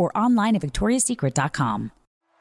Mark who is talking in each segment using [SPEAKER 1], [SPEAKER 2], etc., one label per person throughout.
[SPEAKER 1] or online at victoriassecret.com.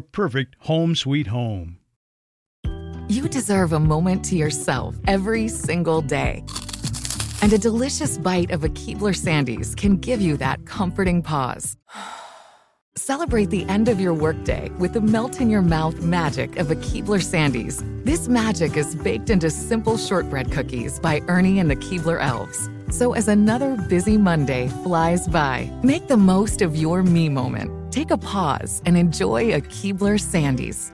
[SPEAKER 2] perfect home sweet home.
[SPEAKER 3] You deserve a moment to yourself every single day. And a delicious bite of a Keebler Sandies can give you that comforting pause. Celebrate the end of your workday with the melt in your mouth magic of a Keebler Sandies. This magic is baked into simple shortbread cookies by Ernie and the Keebler Elves. So as another busy Monday flies by, make the most of your me moment. Take a pause and enjoy a Keebler Sandies.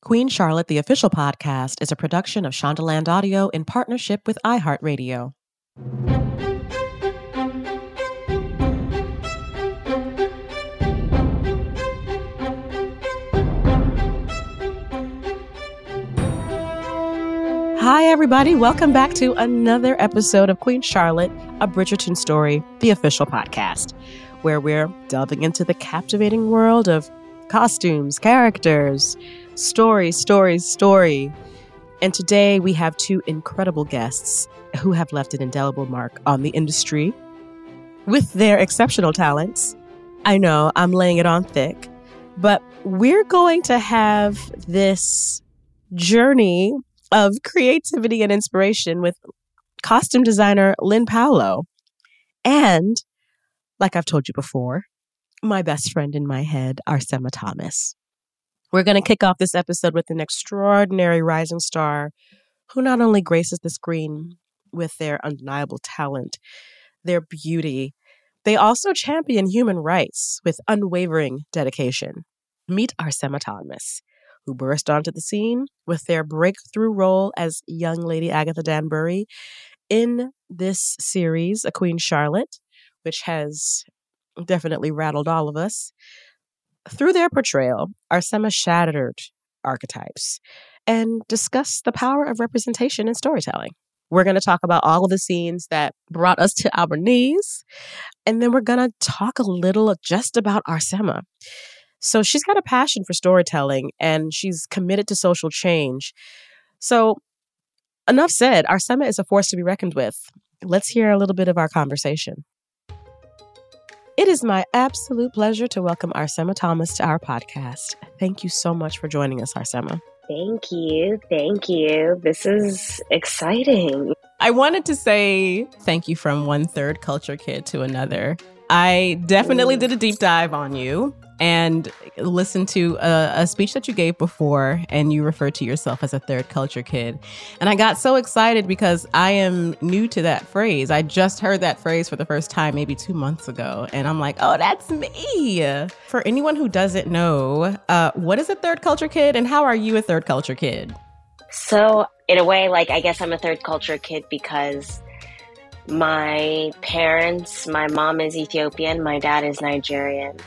[SPEAKER 4] Queen Charlotte, the official podcast, is a production of Shondaland Audio in partnership with iHeartRadio. Hi, everybody. Welcome back to another episode of Queen Charlotte, a Bridgerton story, the official podcast, where we're delving into the captivating world of costumes, characters, story, story, story. And today we have two incredible guests who have left an indelible mark on the industry with their exceptional talents. I know I'm laying it on thick, but we're going to have this journey of creativity and inspiration with costume designer Lyn Paolo. And, like I've told you before, my best friend in my head, Arsema Thomas. We're going to kick off this episode with an extraordinary rising star who not only graces the screen with their undeniable talent, their beauty, they also champion human rights with unwavering dedication. Meet Arsema Thomas who burst onto the scene with their breakthrough role as young Lady Agatha Danbury in this series, A Queen Charlotte, which has definitely rattled all of us. Through their portrayal, are Arsema shattered archetypes and discussed the power of representation in storytelling. We're going to talk about all of the scenes that brought us to our knees. And then we're going to talk a little just about Arsema. So she's got a passion for storytelling and she's committed to social change. So, enough said, Arsema is a force to be reckoned with. Let's hear a little bit of our conversation. It is my absolute pleasure to welcome Arsema Thomas to our podcast. Thank you so much for joining us, Arsema.
[SPEAKER 5] Thank you. Thank you. This is exciting.
[SPEAKER 4] I wanted to say thank you from one third culture kid to another. I definitely did a deep dive on you and listen to a, a, speech that you gave before, and you referred to yourself as a third culture kid. And I got so excited because I am new to that phrase. I just heard that phrase for the first time maybe two months ago, and I'm like, oh, that's me. For anyone who doesn't know, uh, what is a third culture kid, and how are you a third culture kid?
[SPEAKER 5] So, in a way, like, I guess I'm a third culture kid because my parents, my mom is Ethiopian, my dad is Nigerian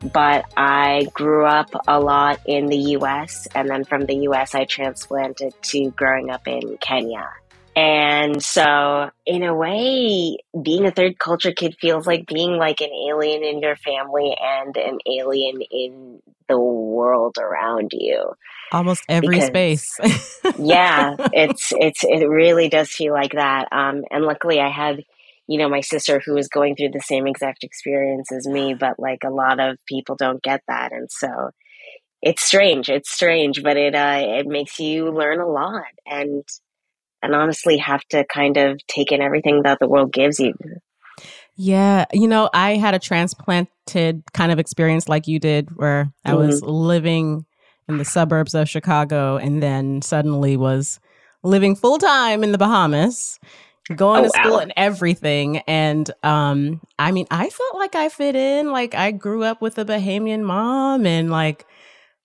[SPEAKER 5] but I grew up a lot in the US. And then from the US, I transplanted to growing up in Kenya. And so, in a way, being a third culture kid feels like being like an alien in your family and an alien in the world around you.
[SPEAKER 4] Almost every because, space.
[SPEAKER 5] yeah, it's it's it really does feel like that. Um, and luckily, I had you know my sister who was going through the same exact experience as me, but like a lot of people don't get that, and so it's strange. It's strange, but it uh, it makes you learn a lot and and honestly have to kind of take in everything that the world gives you.
[SPEAKER 4] Yeah, you know, I had a transplanted kind of experience like you did, where I mm-hmm. was living in the suburbs of Chicago and then suddenly was living full time in the Bahamas going oh, to school wow. and everything and um i mean i felt like i fit in like i grew up with a bahamian mom and like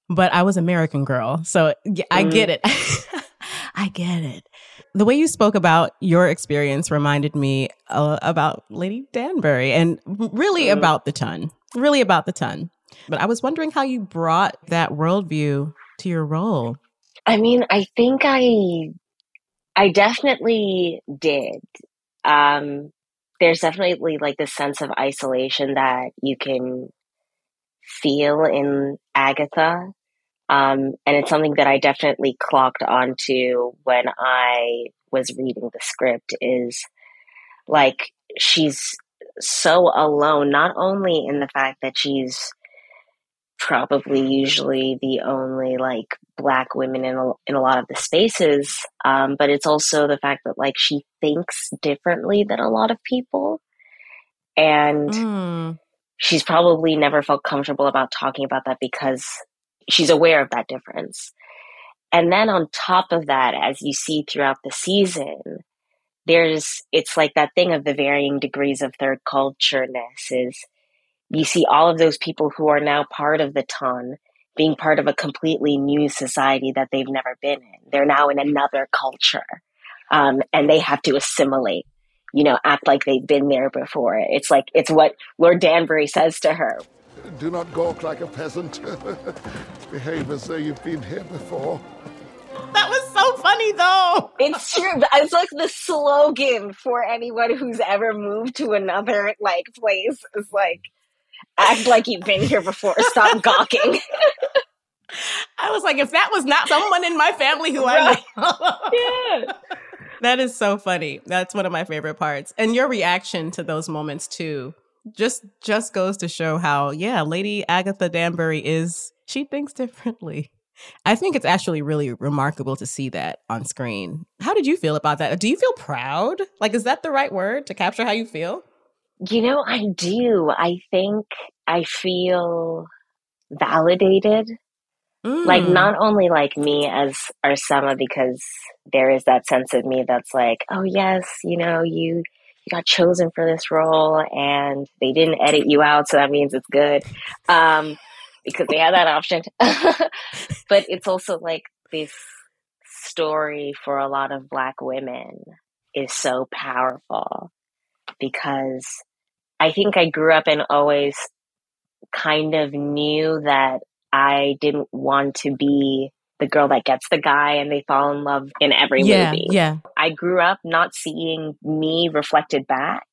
[SPEAKER 4] but i was american girl so yeah, mm. i get it i get it the way you spoke about your experience reminded me uh, about Lady Danbury and really mm. about the ton, really about the ton. But I was wondering how you brought that worldview to your role.
[SPEAKER 5] I mean, I think I, I definitely did. Um, there's definitely like this sense of isolation that you can feel in Agatha um, and it's something that I definitely clocked onto when I was reading the script is like she's so alone, not only in the fact that she's probably usually the only like black women in a, in a lot of the spaces, um, but it's also the fact that like she thinks differently than a lot of people. And mm. she's probably never felt comfortable about talking about that because she's aware of that difference. And then on top of that, as you see throughout the season, there's, it's like that thing of the varying degrees of third cultureness is you see all of those people who are now part of the ton being part of a completely new society that they've never been in. They're now in another culture. Um, and they have to assimilate, you know, act like they've been there before. It's like, it's what Lord Danbury says to her.
[SPEAKER 6] Do not gawk like a peasant. Behave as though you've been here before.
[SPEAKER 4] That was so funny, though.
[SPEAKER 5] It's true. It's like the slogan for anyone who's ever moved to another like place. Is like, act like you've been here before. Stop gawking.
[SPEAKER 4] I was like, if that was not someone in my family who I know. yeah. That is so funny. That's one of my favorite parts. And your reaction to those moments too just just goes to show how yeah lady agatha danbury is she thinks differently i think it's actually really remarkable to see that on screen how did you feel about that do you feel proud like is that the right word to capture how you feel
[SPEAKER 5] you know i do i think i feel validated mm. like not only like me as arsema because there is that sense of me that's like oh yes you know you you got chosen for this role and they didn't edit you out, so that means it's good. Um, because they had that option. but it's also like this story for a lot of black women is so powerful because I think I grew up and always kind of knew that I didn't want to be the girl that gets the guy and they fall in love in every
[SPEAKER 4] yeah,
[SPEAKER 5] movie.
[SPEAKER 4] Yeah.
[SPEAKER 5] I grew up not seeing me reflected back.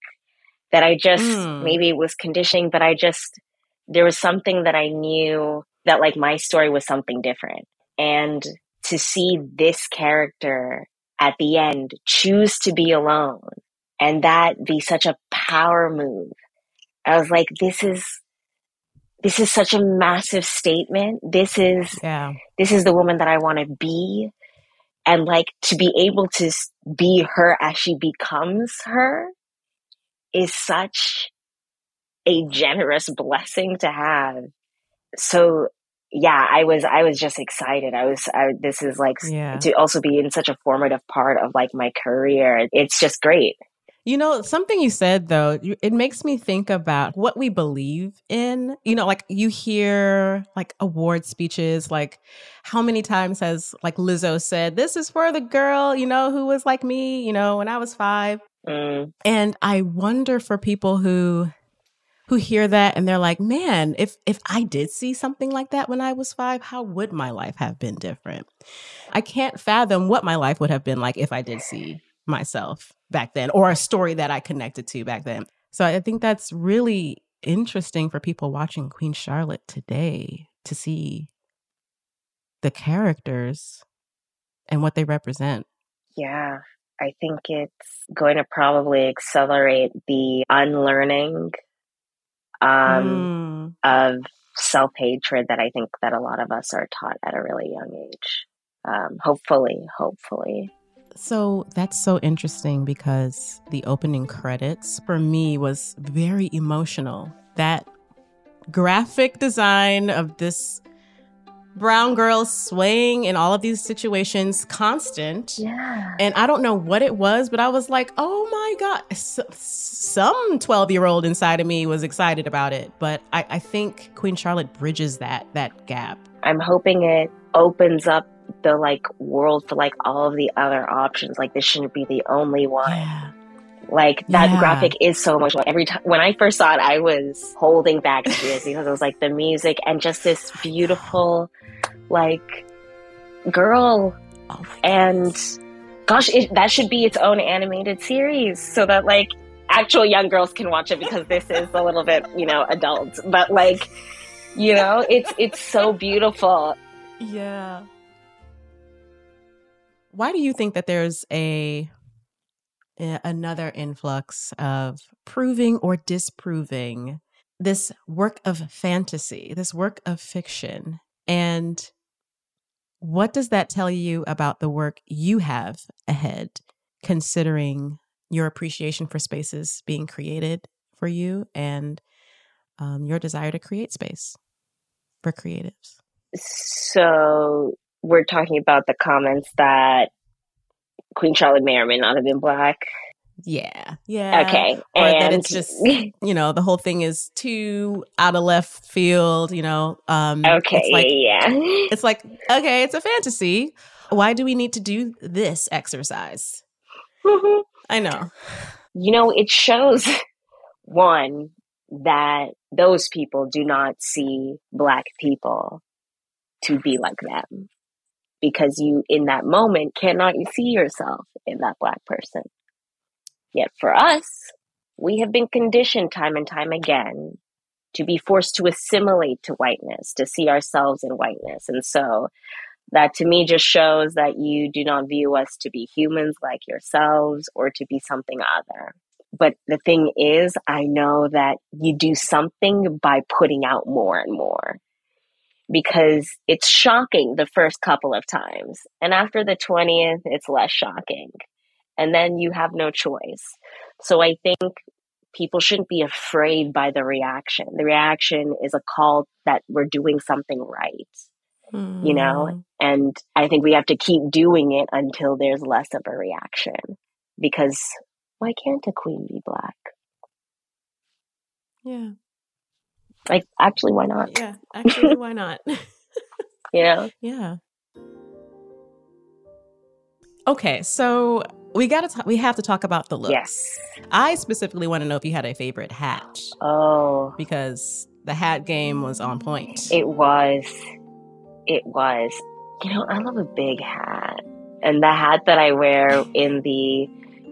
[SPEAKER 5] That I just mm. maybe it was conditioning, but I just there was something that I knew that like my story was something different. And to see this character at the end choose to be alone and that be such a power move. I was like, this is this is such a massive statement. This is, yeah. this is the woman that I want to be. And like to be able to be her as she becomes her is such a generous blessing to have. So yeah, I was, I was just excited. I was, I, this is like yeah. to also be in such a formative part of like my career. It's just great.
[SPEAKER 4] You know, something you said though, it makes me think about what we believe in. You know, like you hear like award speeches, like how many times has like Lizzo said, This is for the girl, you know, who was like me, you know, when I was five. Mm. And I wonder for people who who hear that and they're like, man, if if I did see something like that when I was five, how would my life have been different? I can't fathom what my life would have been like if I did see myself back then or a story that I connected to back then. So I think that's really interesting for people watching Queen Charlotte today to see the characters and what they represent.
[SPEAKER 5] Yeah, I think it's going to probably accelerate the unlearning um, mm. of self hatred that I think that a lot of us are taught at a really young age. Um, hopefully, hopefully.
[SPEAKER 4] So that's so interesting because the opening credits for me was very emotional. That graphic design of this brown girl swaying in all of these situations constant.
[SPEAKER 5] Yeah.
[SPEAKER 4] And I don't know what it was, but I was like, oh my God. S- some 12 year old inside of me was excited about it. But I, I think Queen Charlotte bridges that that gap.
[SPEAKER 5] I'm hoping it opens up the like world for like all of the other options. Like this shouldn't be the only one.
[SPEAKER 4] Yeah.
[SPEAKER 5] Like that yeah. graphic is so much. Every time when I first saw it, I was holding back tears because it was like the music and just this beautiful, like, girl. Oh and gosh, it, that should be its own animated series so that like actual young girls can watch it because this is a little bit you know adult, but like, you know, it's it's so beautiful.
[SPEAKER 4] Yeah. Why do you think that there's a another influx of proving or disproving this work of fantasy, this work of fiction. And what does that tell you about the work you have ahead, considering your appreciation for spaces being created for you and um, your desire to create space for creatives?
[SPEAKER 5] So, we're talking about the comments that Queen Charlotte may or may not have been black.
[SPEAKER 4] Yeah. Yeah.
[SPEAKER 5] Okay.
[SPEAKER 4] Or and that it's just you know, the whole thing is too out of left field, you know. Um
[SPEAKER 5] Okay.
[SPEAKER 4] It's like,
[SPEAKER 5] yeah.
[SPEAKER 4] It's like, okay, it's a fantasy. Why do we need to do this exercise?
[SPEAKER 5] Mm-hmm.
[SPEAKER 4] I know.
[SPEAKER 5] You know, it shows one that those people do not see black people to be like them because you in that moment cannot see yourself in that black person. Yet for us, we have been conditioned time and time again to be forced to assimilate to whiteness, to see ourselves in whiteness. And so that to me just shows that you do not view us to be humans like yourselves or to be something other. But the thing is, I know that you do something by putting out more and more because it's shocking the first couple of times. And after the 20th, it's less shocking. And then you have no choice. So I think people shouldn't be afraid by the reaction. The reaction is a call that we're doing something right, mm. you know? Hmm. And I think we have to keep doing it until there's less of a reaction because why can't a queen be black?
[SPEAKER 4] Yeah.
[SPEAKER 5] Like, actually, why not?
[SPEAKER 4] Yeah, actually, why not?
[SPEAKER 5] yeah.
[SPEAKER 4] Yeah. Okay, so we got to we have to talk about the looks.
[SPEAKER 5] Yes.
[SPEAKER 4] I specifically want to know if you had a favorite hat.
[SPEAKER 5] Oh,
[SPEAKER 4] because the hat game was on point.
[SPEAKER 5] It was. It was. You know, I love a big hat. And the hat that I wear in the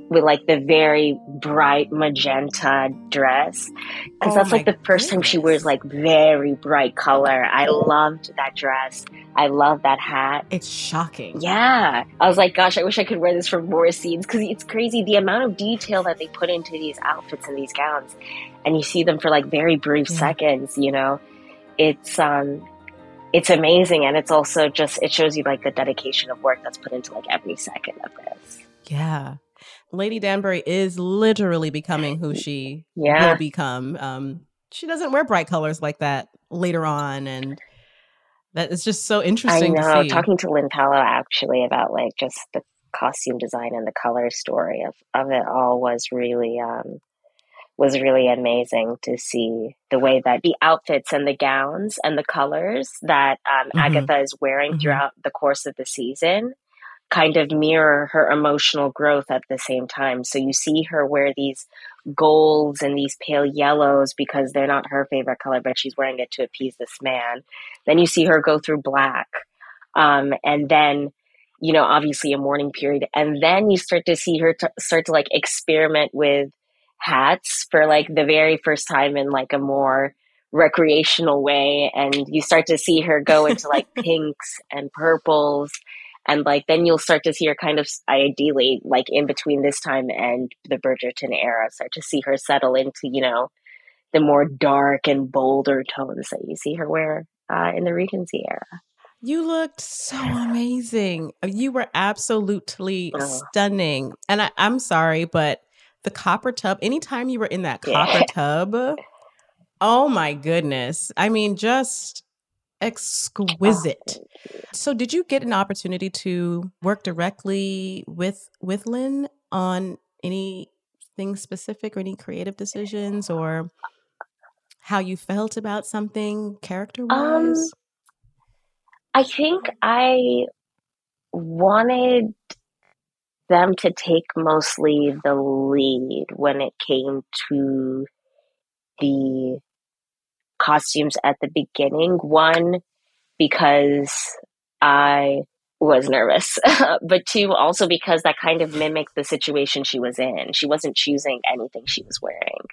[SPEAKER 5] with like the very bright magenta dress because oh that's like the first goodness. time she wears like very bright color. I loved that dress. I love that hat.
[SPEAKER 4] It's shocking.
[SPEAKER 5] Yeah. I was like, gosh, I wish I could wear this for more scenes because it's crazy the amount of detail that they put into these outfits and these gowns. And you see them for like very brief yeah. seconds, you know? It's, um, it's amazing. And it's also just, it shows you like the dedication of work that's put into like every second of this.
[SPEAKER 4] Yeah. Lady Danbury is literally becoming who she
[SPEAKER 5] yeah.
[SPEAKER 4] will become. Um, she doesn't wear bright colors like that later on, and that is just so interesting.
[SPEAKER 5] I know.
[SPEAKER 4] To
[SPEAKER 5] Talking to Lyn Paolo actually about like just the costume design and the color story of of it all was really um was really amazing to see the way that the outfits and the gowns and the colors that um, mm-hmm. Agatha is wearing mm-hmm. throughout the course of the season kind of mirror her emotional growth at the same time. So you see her wear these golds and these pale yellows because they're not her favorite color, but she's wearing it to appease this man. Then you see her go through black. Um, and then you know, obviously a mourning period. And then you start to see her t- start to like experiment with hats for like the very first time in like a more recreational way. And you start to see her go into like pinks and purples. And like then you'll start to see her kind of ideally like in between this time and the Bridgerton era, start to see her settle into, you know, the more dark and bolder tones that you see her wear uh, in the Regency era.
[SPEAKER 4] You looked so amazing. You were absolutely oh. stunning. And I, am sorry, but the copper tub, anytime you were in that copper yeah. tub, oh my goodness. I mean, just exquisite. So did you get an opportunity to work directly with with Lyn on anything specific or any creative decisions or how you felt about something character wise? Um,
[SPEAKER 5] I think I wanted them to take mostly the lead when it came to the costumes at the beginning. One, because I was nervous, but two, also because that kind of mimicked the situation she was in. She wasn't choosing anything she was wearing.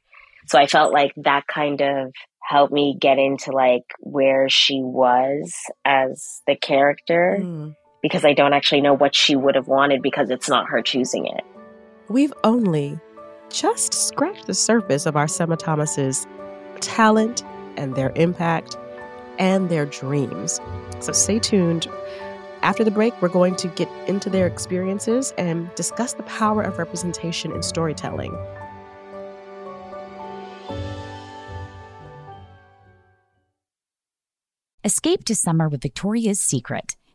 [SPEAKER 5] So I felt like that kind of helped me get into like where she was as the character mm. because I don't actually know what she would have wanted because it's not her choosing it.
[SPEAKER 4] We've only just scratched the surface of Arsema Thomas's talent and their impact and their dreams. So stay tuned. After the break, we're going to get into their experiences and discuss the power of representation in storytelling.
[SPEAKER 1] Escape to summer with Victoria's Secret.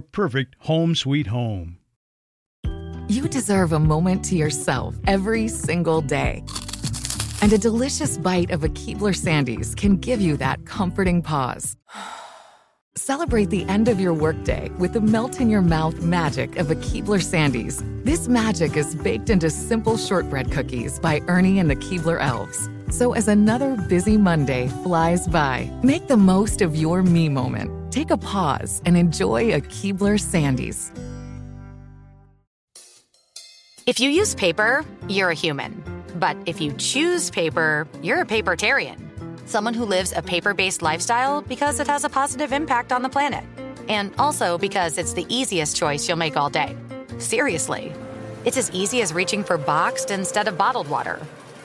[SPEAKER 2] perfect home sweet home.
[SPEAKER 3] You deserve a moment to yourself every single day. And a delicious bite of a Keebler Sandies can give you that comforting pause. Celebrate the end of your workday with the melt in your mouth magic of a Keebler Sandies. This magic is baked into simple shortbread cookies by Ernie and the Keebler Elves. So as another busy Monday flies by, make the most of your me moment. Take a pause and enjoy a Keebler Sandies.
[SPEAKER 7] If you use paper, you're a human. But if you choose paper, you're a papertarian someone who lives a paper based lifestyle because it has a positive impact on the planet. And also because it's the easiest choice you'll make all day. Seriously. It's as easy as reaching for boxed instead of bottled water.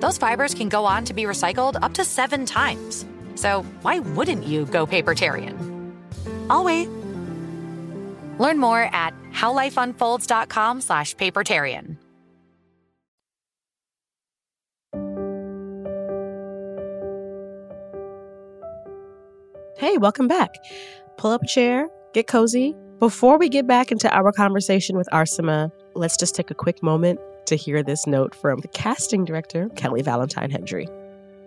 [SPEAKER 7] those fibers can go on to be recycled up to seven times. So why wouldn't you go papertarian? I'll wait. Learn more at howlifeunfolds.com slash papertarian.
[SPEAKER 4] Hey, welcome back. Pull up a chair, get cozy. Before we get back into our conversation with Arsema, let's just take a quick moment to hear this note from the casting director, Kelly Valentine Hendry.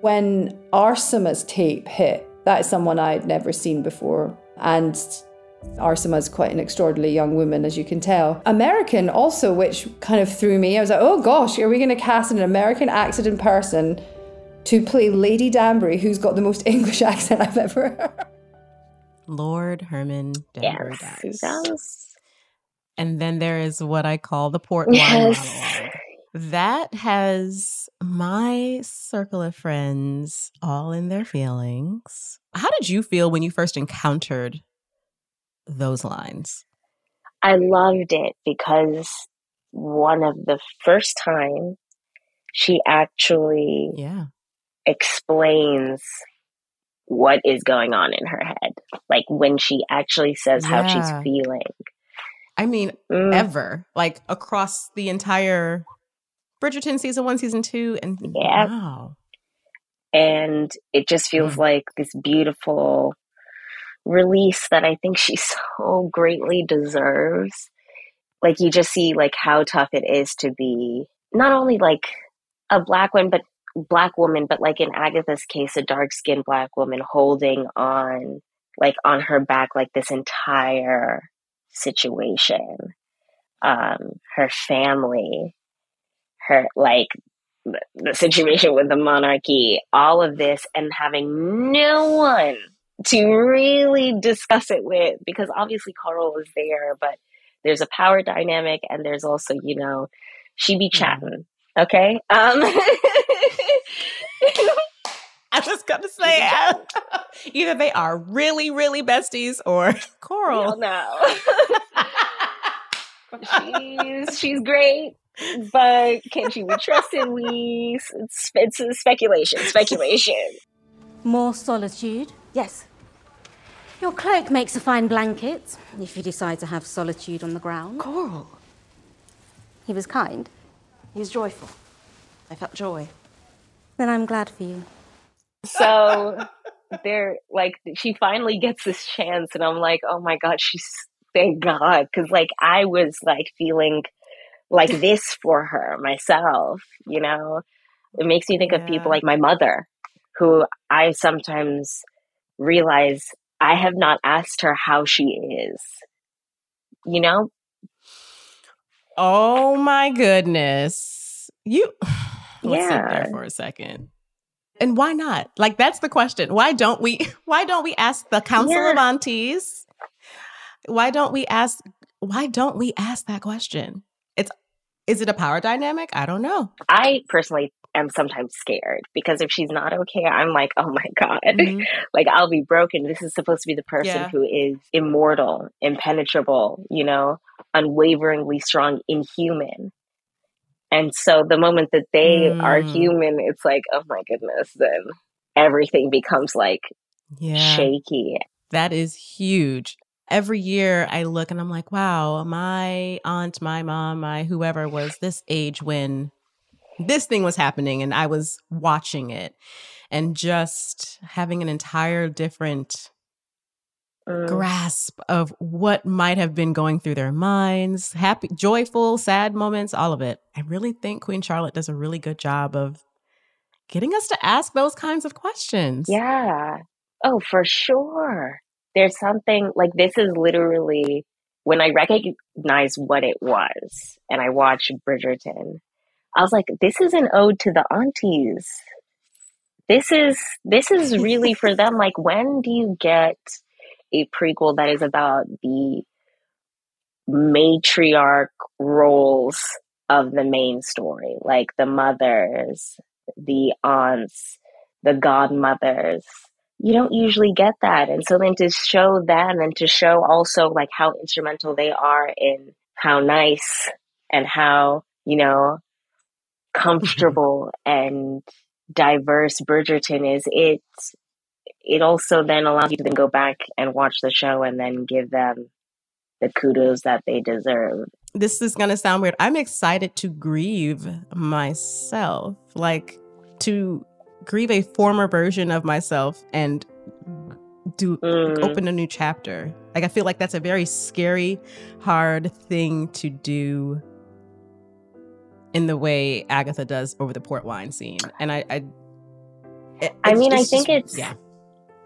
[SPEAKER 8] When Arsema's tape hit, that is someone I had never seen before. And Arsema is quite an extraordinarily young woman, as you can tell. American, also, which kind of threw me. I was like, oh gosh, are we going to cast an American accident person to play Lady Danbury, who's got the most English accent I've ever heard?
[SPEAKER 4] Lord Herman Danbury
[SPEAKER 5] yes,
[SPEAKER 4] dies. And then there is what I call the port wine monologue. That has my circle of friends all in their feelings. How did you feel when you first encountered those lines?
[SPEAKER 5] I loved it because one of the first time she actually
[SPEAKER 4] yeah
[SPEAKER 5] explains what is going on in her head. Like when she actually says yeah. how she's feeling.
[SPEAKER 4] I mean, mm. ever. Like across the entire Bridgerton season one, season two, and yeah. wow.
[SPEAKER 5] And it just feels mm. like this beautiful release that I think she so greatly deserves. Like you just see like how tough it is to be not only like a black woman, but black woman, but like in Agatha's case, a dark skinned black woman holding on like on her back like this entire situation. Um, her family, her like the situation with the monarchy, all of this, and having no one to really discuss it with because obviously Coral is there, but there's a power dynamic and there's also, you know, she be mm-hmm. chatting. Okay. Um
[SPEAKER 4] I was gonna say uh, either they are really, really besties or Coral.
[SPEAKER 5] No. she's she's great but can she be trusted? We it's, it's speculation, speculation.
[SPEAKER 9] More solitude.
[SPEAKER 5] Yes.
[SPEAKER 9] Your cloak makes a fine blanket if you decide to have solitude on the ground.
[SPEAKER 5] Coral.
[SPEAKER 9] He was kind.
[SPEAKER 5] He was joyful. I felt joy.
[SPEAKER 9] Then I'm glad for you.
[SPEAKER 5] So there, like, she finally gets this chance, and I'm like, oh my god, she's thank God, because like I was like feeling like this for her myself. You know, it makes me think yeah. of people like my mother, who I sometimes realize I have not asked her how she is. You know?
[SPEAKER 4] Oh my goodness. You let's yeah. sit there for a second. And why not? Like that's the question. Why don't we why don't we ask the Council yeah. of Aunties? Why don't we ask why don't we ask that question? It's is it a power dynamic? I don't know.
[SPEAKER 5] I personally am sometimes scared because if she's not okay, I'm like, oh my God, mm-hmm. like I'll be broken. This is supposed to be the person yeah. who is immortal, impenetrable, you know, unwaveringly strong, inhuman. And so the moment that they mm. are human, it's like, oh my goodness, then everything becomes like yeah. shaky.
[SPEAKER 4] That is huge. Every year I look and I'm like, wow, my aunt, my mom, my whoever was this age when this thing was happening and I was watching it and just having an entire different mm. grasp of what might have been going through their minds, happy, joyful, sad moments, all of it. I really think Queen Charlotte does a really good job of getting us to ask those kinds of questions.
[SPEAKER 5] Yeah. Oh, for sure. There's something like this is literally when I recognize what it was and I watch Bridgerton, I was like, this is an ode to the aunties. This is this is really for them. Like, when do you get a prequel that is about the matriarch roles of the main story, like the mothers, the aunts, the godmothers? You don't usually get that. And so then to show them and to show also like how instrumental they are in how nice and how, you know, mm-hmm. comfortable and diverse Bridgerton is, it it also then allows you to then go back and watch the show and then give them the kudos that they deserve.
[SPEAKER 4] This is going to sound weird. I'm excited to grieve myself, like to grieve a former version of myself and do
[SPEAKER 5] Mm.
[SPEAKER 4] open a new chapter. Like I feel like that's a very scary, hard thing to do in the way Agatha does over the port wine scene. And I I it-
[SPEAKER 5] I mean, I think
[SPEAKER 4] just-
[SPEAKER 5] it's
[SPEAKER 4] yeah.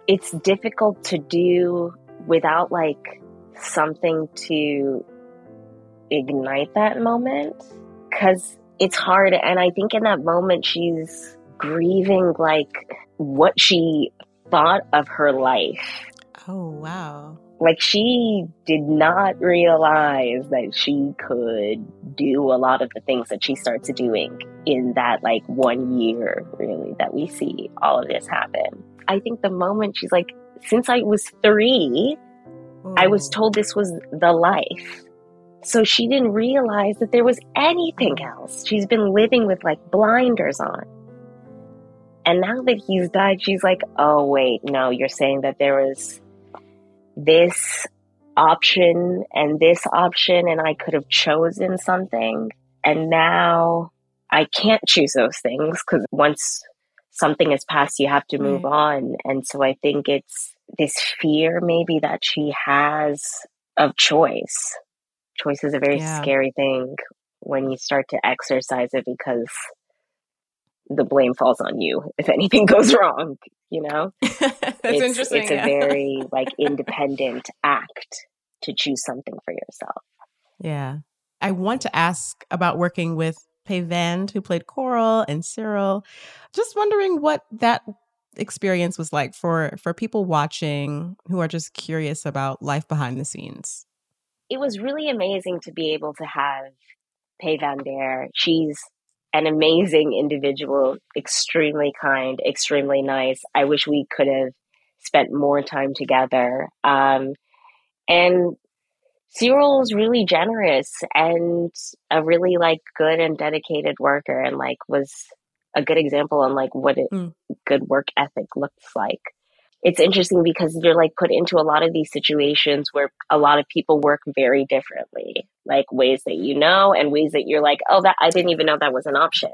[SPEAKER 5] It's difficult to do without like something to ignite that moment because it's hard. And I think in that moment, she's grieving like what she thought of her life.
[SPEAKER 4] Oh wow.
[SPEAKER 5] Like she did not realize that she could do a lot of the things that she starts doing in that like one year, really, that we see all of this happen. I think the moment she's like, since I was three, I was told this was the life. So she didn't realize that there was anything else. She's been living with like blinders on. And now that he's died, she's like, oh, wait, no, you're saying that there was this option and this option, and I could have chosen something. And now I can't choose those things because once something is passed, you have to move on. And so I think it's this fear maybe that she has of choice. Choice is a very
[SPEAKER 4] Yeah.
[SPEAKER 5] scary thing when you start to exercise it because the blame falls on you if anything goes wrong, you know?
[SPEAKER 4] That's
[SPEAKER 5] it's,
[SPEAKER 4] interesting.
[SPEAKER 5] It's a very like independent act to choose something for yourself.
[SPEAKER 4] Yeah. I want to ask about working with Payvand, who played Coral, and Cyril. Just wondering what that experience was like for for people watching who are just curious about life behind the scenes.
[SPEAKER 5] It was really amazing to be able to have Payvand there. She's an amazing individual, extremely kind, extremely nice. I wish we could have spent more time together. Um, and Cyril was really generous and a really like good and dedicated worker and like was a good example on like what it,
[SPEAKER 4] Mm.
[SPEAKER 5] good work ethic looks like. It's interesting because you're like put into a lot of these situations where a lot of people work very differently, like ways that you know and ways that you're like, oh, that I didn't even know that was an option.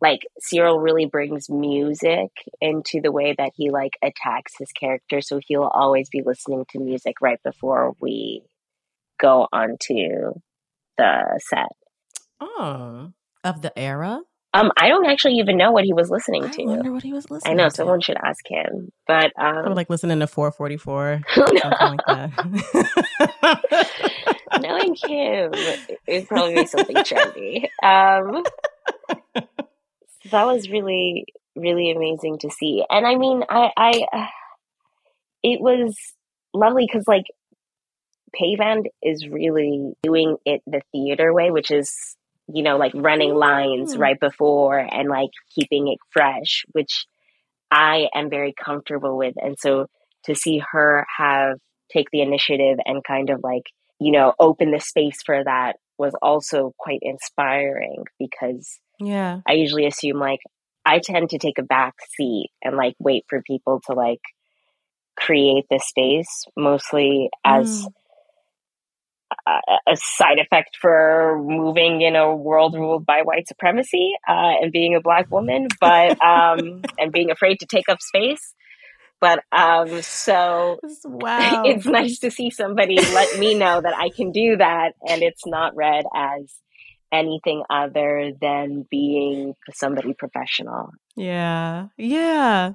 [SPEAKER 5] Like Cyril really brings music into the way that he like attacks his character, so he'll always be listening to music right before we go onto the set.
[SPEAKER 4] Oh, of the era?
[SPEAKER 5] Um, I don't actually even know what he was listening
[SPEAKER 4] I
[SPEAKER 5] to.
[SPEAKER 4] wonder what he was listening.
[SPEAKER 5] I know
[SPEAKER 4] to.
[SPEAKER 5] someone should ask him, but I'm
[SPEAKER 4] like listening to 444,
[SPEAKER 5] no.
[SPEAKER 4] something like that.
[SPEAKER 5] knowing him, it'd probably be something trendy. Um, that was really, really amazing to see. And I mean, I, I, uh, it was lovely because like Payvand is really doing it the theater way, which is, you know, like running lines
[SPEAKER 4] Mm.
[SPEAKER 5] right before and like keeping it fresh, which I am very comfortable with. And so to see her have take the initiative and kind of like, you know, open the space for that was also quite inspiring because
[SPEAKER 4] yeah.
[SPEAKER 5] I usually assume like I tend to take a back seat and like wait for people to like create the space mostly as
[SPEAKER 4] Mm.
[SPEAKER 5] A, side effect for moving in a world ruled by white supremacy uh, and being a black woman, but um, and being afraid to take up space. But um, so
[SPEAKER 4] Wow.
[SPEAKER 5] it's nice to see somebody let me know that I can do that, and it's not read as anything other than being somebody professional.
[SPEAKER 4] Yeah. Yeah.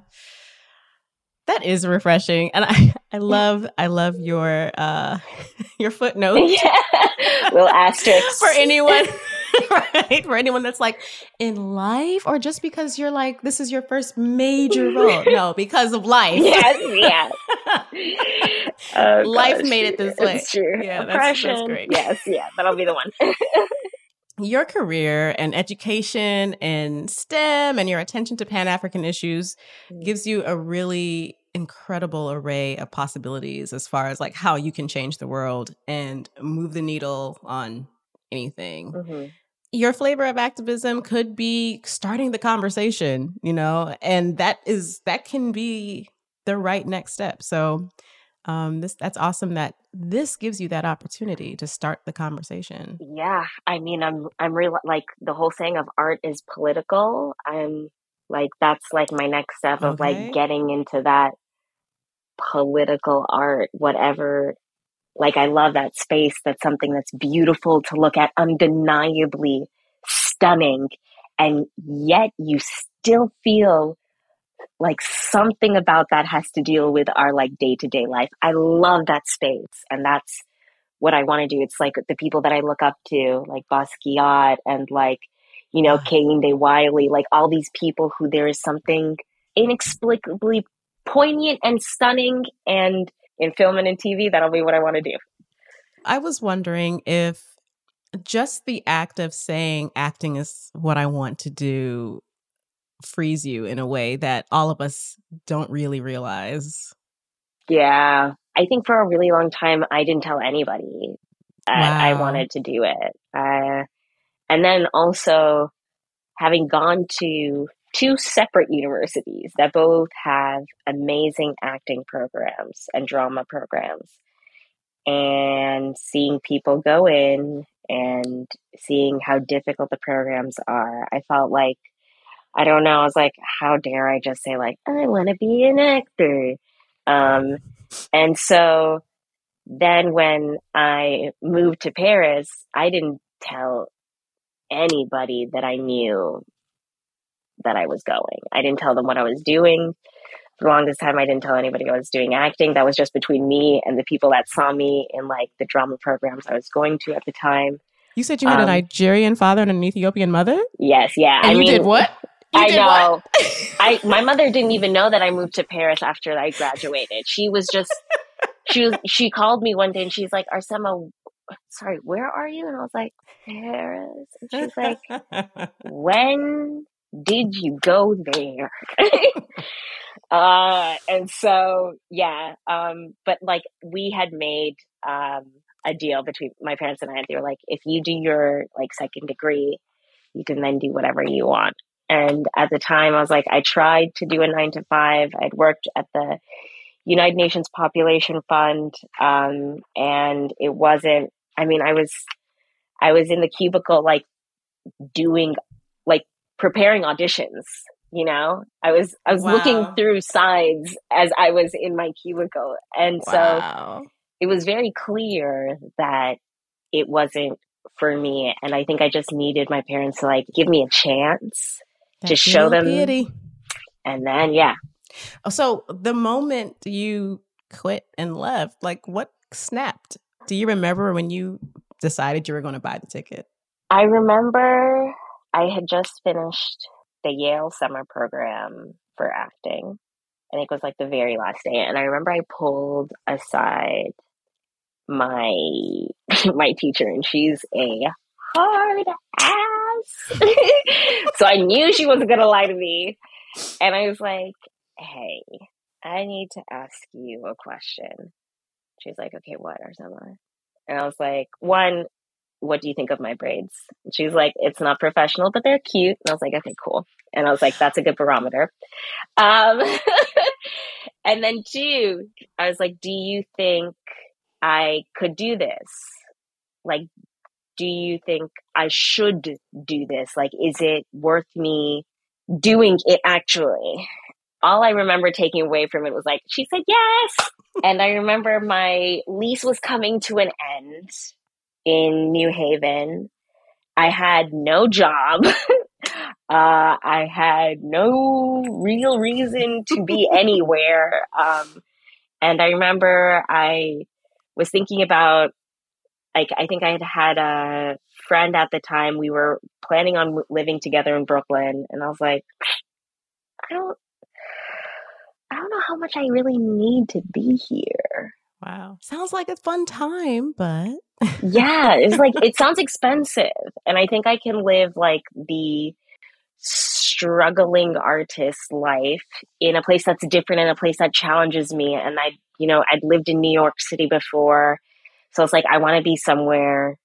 [SPEAKER 4] That is refreshing. And I, I love I love your uh your footnote
[SPEAKER 5] yeah, little asterisks
[SPEAKER 4] for anyone right? For anyone that's like in life or just because you're like this is your first major role. No, because of life.
[SPEAKER 5] Yes, yeah. Oh,
[SPEAKER 4] Life
[SPEAKER 5] gosh,
[SPEAKER 4] made it this way.
[SPEAKER 5] True.
[SPEAKER 4] Yeah, that's- that's great.
[SPEAKER 5] Yes, yeah, that'll be the one.
[SPEAKER 4] your career and education and STEM and your attention to Pan African issues gives you a really incredible array of possibilities as far as like how you can change the world and move the needle on anything.
[SPEAKER 5] Mhm.
[SPEAKER 4] Your flavor of activism could be starting the conversation, you know, and that is that can be the right next step. So um this that's awesome that this gives you that opportunity to start the conversation.
[SPEAKER 5] Yeah, I mean, I'm I'm real like the whole thing of art is political. I'm like that's like my next step of
[SPEAKER 4] Okay.
[SPEAKER 5] like getting into that political art, whatever. Like, I love that space. That's something that's beautiful to look at, undeniably stunning. And yet you still feel like something about that has to deal with our like day to day life. I love that space. And that's what I want to do. It's like the people that I look up to, like Basquiat and like, you know, Kehinde Wiley, like all these people who there is something inexplicably poignant and stunning and in film and in TV, that'll be what I want to do.
[SPEAKER 4] I was wondering if just the act of saying acting is what I want to do frees you in a way that all of us don't really realize.
[SPEAKER 5] Yeah. I think for a really long time, I didn't tell anybody that wow. I wanted to do it. Uh, and then also having gone to two separate universities that both have amazing acting programs and drama programs, and seeing people go in and seeing how difficult the programs are, I felt like I don't know. I was like, how dare I just say like I want to be an actor? Um, and so then when I moved to Paris, I didn't tell anybody that I knew that I was going. I didn't tell them what I was doing. For the longest time, I didn't tell anybody I was doing acting. That was just between me and the people that saw me in like the drama programs I was going to at the time.
[SPEAKER 4] You said you had um, a Nigerian father and an Ethiopian mother?
[SPEAKER 5] Yes, yeah.
[SPEAKER 4] And I you mean, did what? You
[SPEAKER 5] I know. I my mother didn't even know that I moved to Paris after I graduated. She was just she was she called me one day and she's like, Arsema, sorry, where are you? And I was like, Paris. And she's like, When did you go there? uh and so yeah, um, but like we had made um a deal between my parents and I. They were like, if you do your like second degree, you can then do whatever you want. And at the time, I was like, I tried to do a nine to five. I'd worked at the United Nations Population Fund, um, and it wasn't. I mean, I was, I was in the cubicle, like doing, like preparing auditions. You know, I was, I was wow. looking through signs as I was in my cubicle, and wow. so it was very clear that it wasn't for me. And I think I just needed my parents to like give me a chance to show them. Pity. And then, yeah.
[SPEAKER 4] Oh, so the moment you quit and left, like what snapped? Do you remember when you decided you were going to buy the ticket?
[SPEAKER 5] I remember I had just finished the Yale summer program for acting. Think it was like the very last day. And I remember I pulled aside my my teacher and she's a hard ass. so I knew she wasn't going to lie to me. And I was like, hey, I need to ask you a question. She's like, okay, what, Arsema? And I was like, one, what do you think of my braids? And she's like, it's not professional, but they're cute. And I was like, okay, cool. And I was like, that's a good barometer. Um, and then two, I was like, do you think I could do this? Like, do you think I should do this? Like, is it worth me doing it actually? All I remember taking away from it was like, she said yes. and I remember my lease was coming to an end in New Haven. I had no job. uh, I had no real reason to be anywhere. Um, and I remember I was thinking about like I think I had had a friend at the time. We were planning on living together in Brooklyn, and I was like, I don't, I don't know how much I really need to be here.
[SPEAKER 4] Wow, sounds like a fun time, but
[SPEAKER 5] yeah, it's like it sounds expensive, and I think I can live like the struggling artist life in a place that's different in a place that challenges me and i you know i'd lived in new york city before so it's like I want to be somewhere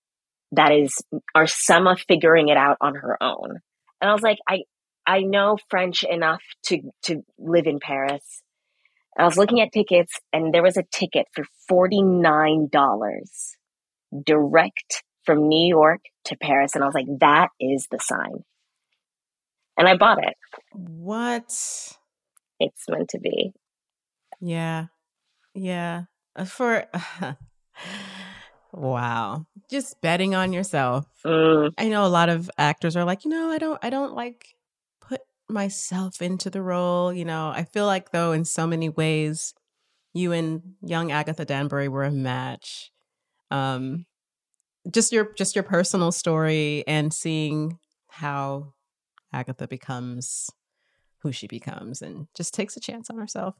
[SPEAKER 5] that is Arsema figuring it out on her own. And I was like, I I know French enough to to live in Paris. I was looking at tickets and there was a ticket for $49 direct from New York to Paris and I was like that is the sign. And I bought it.
[SPEAKER 4] What?
[SPEAKER 5] It's meant to be.
[SPEAKER 4] Yeah. Yeah. Uh, for wow. Just betting on yourself.
[SPEAKER 5] Mm.
[SPEAKER 4] I know a lot of actors are like, you know, I don't I don't like myself into the role, you know. I feel like though in so many ways you and young Agatha Danbury were a match. Um just your just your personal story and seeing how Agatha becomes who she becomes and just takes a chance on herself.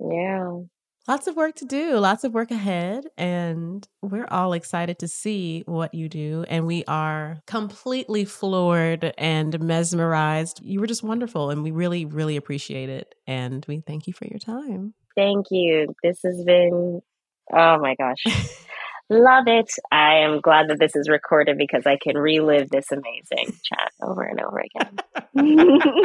[SPEAKER 5] Yeah.
[SPEAKER 4] Lots of work to do, lots of work ahead, and we're all excited to see what you do. And we are completely floored and mesmerized. You were just wonderful, and we really, really appreciate it. And we thank you for your time.
[SPEAKER 5] Thank you. This has been, oh my gosh. Love it. I am glad that this is recorded because I can relive this amazing chat over and over again.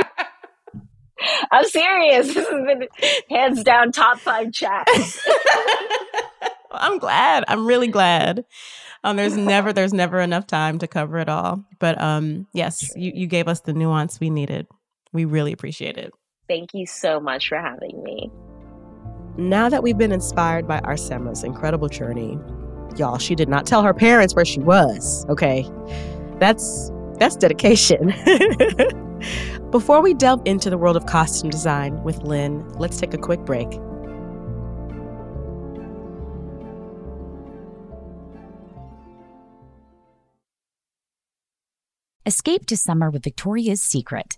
[SPEAKER 5] I'm serious. This has been hands down top five chat.
[SPEAKER 4] I'm glad. I'm really glad. Um, there's never there's never enough time to cover it all. But um, yes, you, you gave us the nuance we needed. We really appreciate it.
[SPEAKER 5] Thank you so much for having me.
[SPEAKER 4] Now that we've been inspired by Arsema's incredible journey, y'all, she did not tell her parents where she was. Okay, that's that's dedication. Before we delve into the world of costume design with Lyn, let's take a quick break.
[SPEAKER 1] Escape to summer with Victoria's Secret.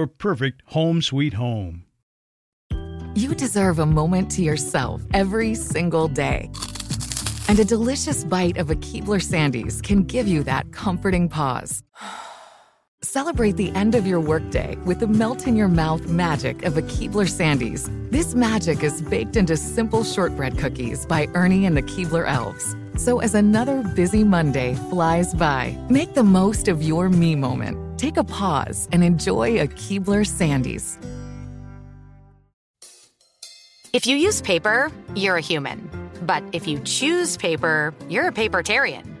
[SPEAKER 2] perfect home sweet home.
[SPEAKER 3] You deserve a moment to yourself every single day. And a delicious bite of a Keebler Sandies can give you that comforting pause. Celebrate the end of your workday with the melt in your mouth magic of a Keebler Sandies. This magic is baked into simple shortbread cookies by Ernie and the Keebler Elves. So as another busy Monday flies by, make the most of your me moment. Take a pause and enjoy a Keebler Sandies.
[SPEAKER 7] If you use paper, you're a human. But if you choose paper, you're a papertarian.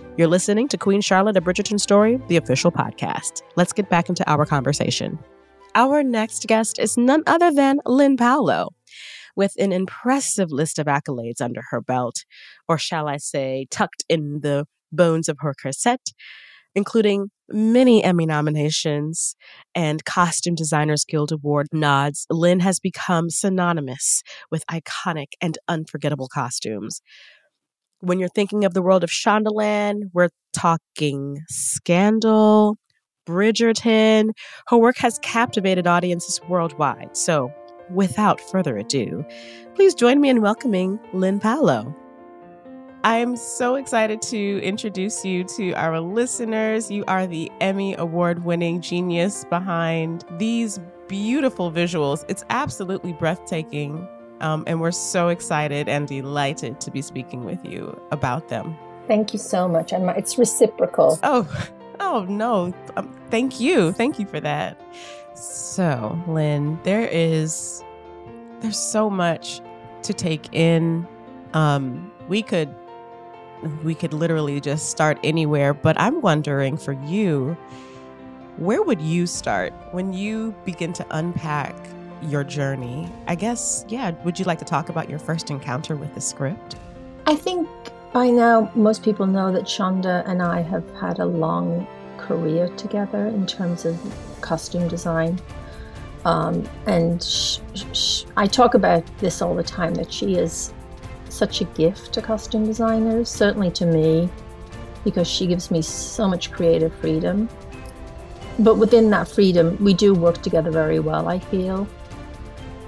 [SPEAKER 4] You're listening to Queen Charlotte, a Bridgerton story, the official podcast. Let's get back into our conversation. Our next guest is none other than Lyn Paolo. with an impressive list of accolades under her belt, or shall I say, tucked in the bones of her corset, including many Emmy nominations and Costume Designers Guild Award nods, Lyn has become synonymous with iconic and unforgettable costumes. When you're thinking of the world of Shondaland, we're talking Scandal, Bridgerton. Her work has captivated audiences worldwide. So, without further ado, please join me in welcoming Lyn Paolo. I'm so excited to introduce you to our listeners. You are the Emmy Award winning genius behind these beautiful visuals. It's absolutely breathtaking. Um, and we're so excited and delighted to be speaking with you about them.
[SPEAKER 10] Thank you so much. And it's reciprocal.
[SPEAKER 4] Oh, oh no. Um, thank you. Thank you for that. So, Lyn, there is there's so much to take in. Um, we could we could literally just start anywhere. But I'm wondering for you, where would you start when you begin to unpack your journey? I guess, yeah, would you like to talk about your first encounter with the script?
[SPEAKER 10] I think by now most people know that Shonda and I have had a long career together in terms of costume design. Um, and sh- sh- I talk about this all the time that she is such a gift to costume designers, certainly to me, because she gives me so much creative freedom. But within that freedom, we do work together very well, I feel.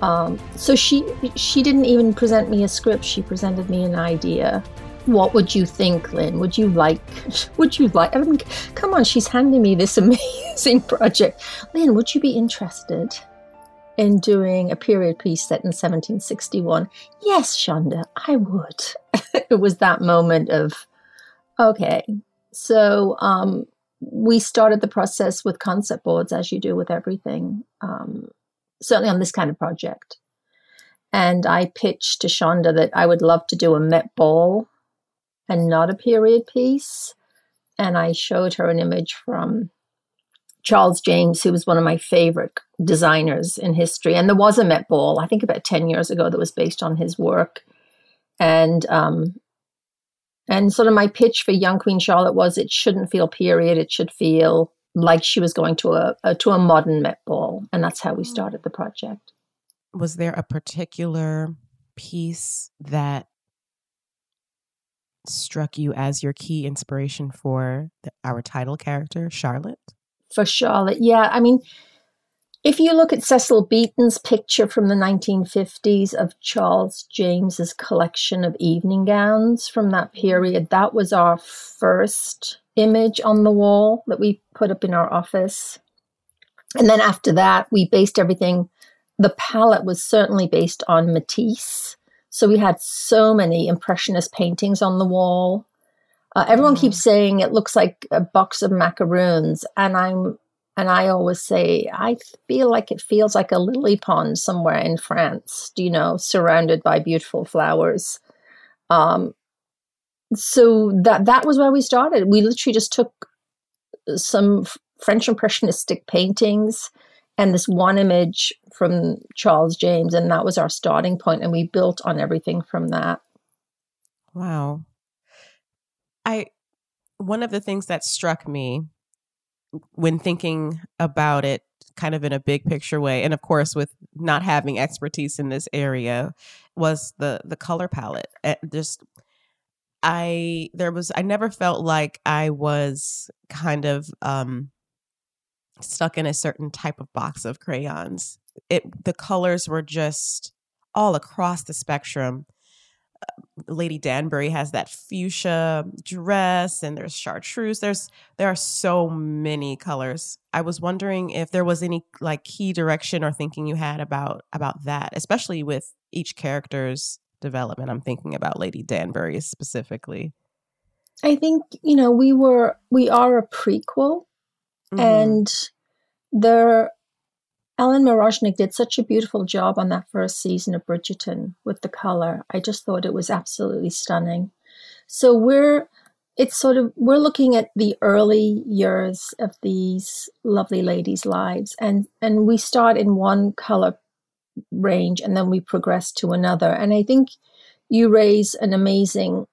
[SPEAKER 10] Um, so she she didn't even present me a script. She presented me an idea. What would you think, Lyn? Would you like? Would you like? I mean, come on, she's handing me this amazing project. Lyn, would you be interested? in doing a period piece set in 1761. Yes, Shonda, I would. it was that moment of, okay. So um, we started the process with concept boards, as you do with everything, um, certainly on this kind of project. And I pitched to Shonda that I would love to do a Met Ball and not a period piece. And I showed her an image from Charles James, who was one of my favorite designers in history. And there was a Met Ball, I think about 10 years ago, that was based on his work. And um, and sort of my pitch for young Queen Charlotte was it shouldn't feel period, it should feel like she was going to a, a to a modern Met Ball. And that's how we mm. started the project.
[SPEAKER 4] Was there a particular piece that struck you as your key inspiration for the, our title character, Charlotte?
[SPEAKER 10] for Charlotte. Yeah, I mean, if you look at Cecil Beaton's picture from the 1950s of Charles James's collection of evening gowns from that period, that was our first image on the wall that we put up in our office. And then after that, we based everything. The palette was certainly based on Matisse. So we had so many impressionist paintings on the wall. Uh, everyone keeps mm. saying it looks like a box of macaroons, and I'm and I always say I feel like it feels like a lily pond somewhere in France. You know, surrounded by beautiful flowers. Um, so that that was where we started. We literally just took some French impressionistic paintings and this one image from Charles James, and that was our starting point, and we built on everything from that.
[SPEAKER 4] Wow. I one of the things that struck me when thinking about it kind of in a big picture way and of course with not having expertise in this area was the the color palette eh, just i there was i never felt like i was kind of um stuck in a certain type of box of crayons it the colors were just all across the spectrum Lady Danbury has that fuchsia dress and there's chartreuse. There's there are so many colors. I was wondering if there was any like key direction or thinking you had about about that, especially with each character's development. I'm thinking about Lady Danbury specifically.
[SPEAKER 10] I think, you know, we were we are a prequel mm-hmm. and there Ellen Mirojnick did such a beautiful job on that first season of Bridgerton with the color. I just thought it was absolutely stunning. So we're it's sort of we're looking at the early years of these lovely ladies' lives and and we start in one color range and then we progress to another. And I think you raise an amazing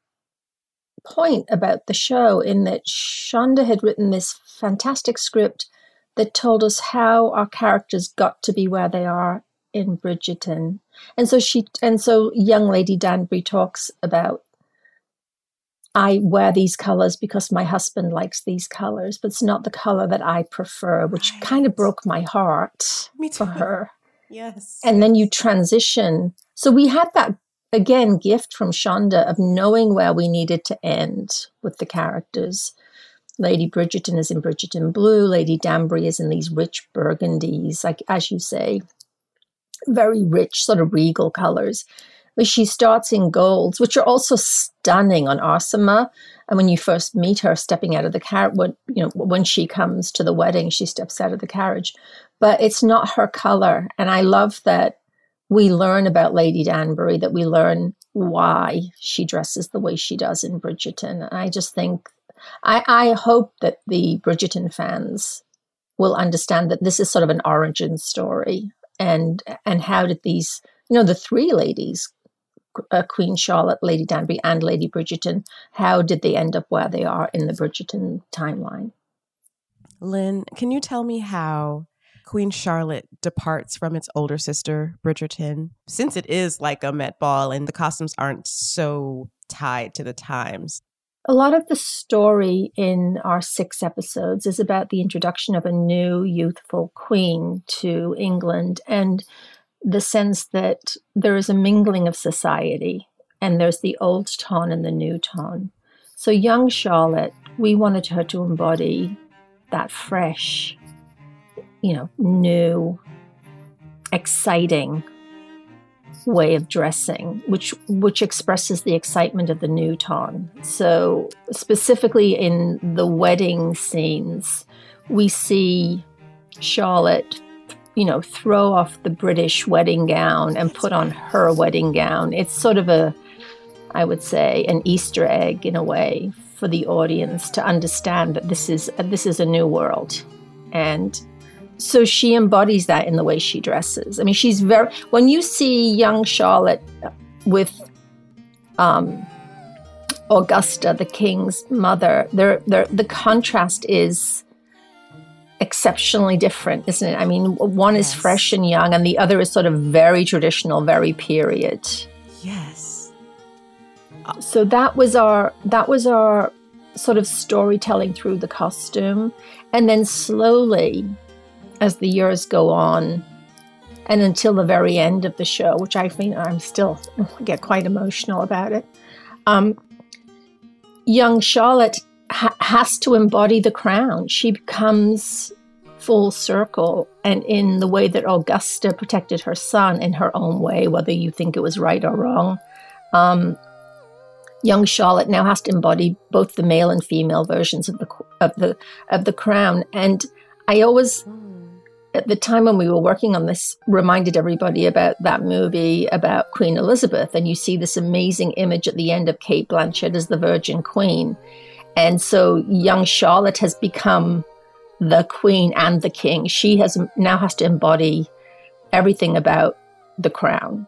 [SPEAKER 10] point about the show in that Shonda had written this fantastic script that told us how our characters got to be where they are in Bridgerton. And so she and so young lady Danbury talks about I wear these colors because my husband likes these colors, but it's not the color that I prefer, which right. kind of broke my heart me for her.
[SPEAKER 4] Yes.
[SPEAKER 10] And then you transition. So we had that again gift from Shonda of knowing where we needed to end with the characters. Lady Bridgerton is in Bridgerton blue. Lady Danbury is in these rich burgundies, like as you say, very rich, sort of regal colors. But she starts in golds, which are also stunning on Arsema. And when you first meet her stepping out of the carriage, when, you know, when she comes to the wedding, she steps out of the carriage. But it's not her color. And I love that we learn about Lady Danbury, that we learn why she dresses the way she does in Bridgerton. And I just think, I, I hope that the Bridgerton fans will understand that this is sort of an origin story and and how did these you know the three ladies uh, Queen Charlotte, Lady Danbury, and Lady Bridgerton, how did they end up where they are in the Bridgerton timeline?
[SPEAKER 4] Lyn, can you tell me how Queen Charlotte departs from its older sister, Bridgerton, since it is like a Met Ball and the costumes aren't so tied to the times?
[SPEAKER 10] A lot of the story in our six episodes is about the introduction of a new youthful queen to England and the sense that there is a mingling of society and there's the old ton and the new ton. So, young Charlotte, we wanted her to embody that fresh, you know, new, exciting way of dressing, which which expresses the excitement of the new ton. So specifically in the wedding scenes, we see Charlotte, you know, throw off the British wedding gown and put on her wedding gown. It's sort of a, I would say, an Easter egg in a way for the audience to understand that this is this is a new world, and so she embodies that in the way she dresses. I mean, she's very, when you see young Charlotte with um, Augusta, the king's mother, they're, they're, the contrast is exceptionally different, isn't it? I mean, one yes. is fresh and young, and the other is sort of very traditional, very period.
[SPEAKER 4] Yes.
[SPEAKER 10] So that was our that was our sort of storytelling through the costume, and then slowly as the years go on and until the very end of the show, which I think I'm still get quite emotional about it. Um, young Charlotte ha- has to embody the crown. She becomes full circle, and in the way that Augusta protected her son in her own way, whether you think it was right or wrong. Um, young Charlotte now has to embody both the male and female versions of the of the of the crown, and I always at the time when we were working on this reminded everybody about that movie about Queen Elizabeth and you see this amazing image at the end of Cate Blanchett as the Virgin Queen. And so young Charlotte has become the queen and the king. She has now has to embody everything about the crown.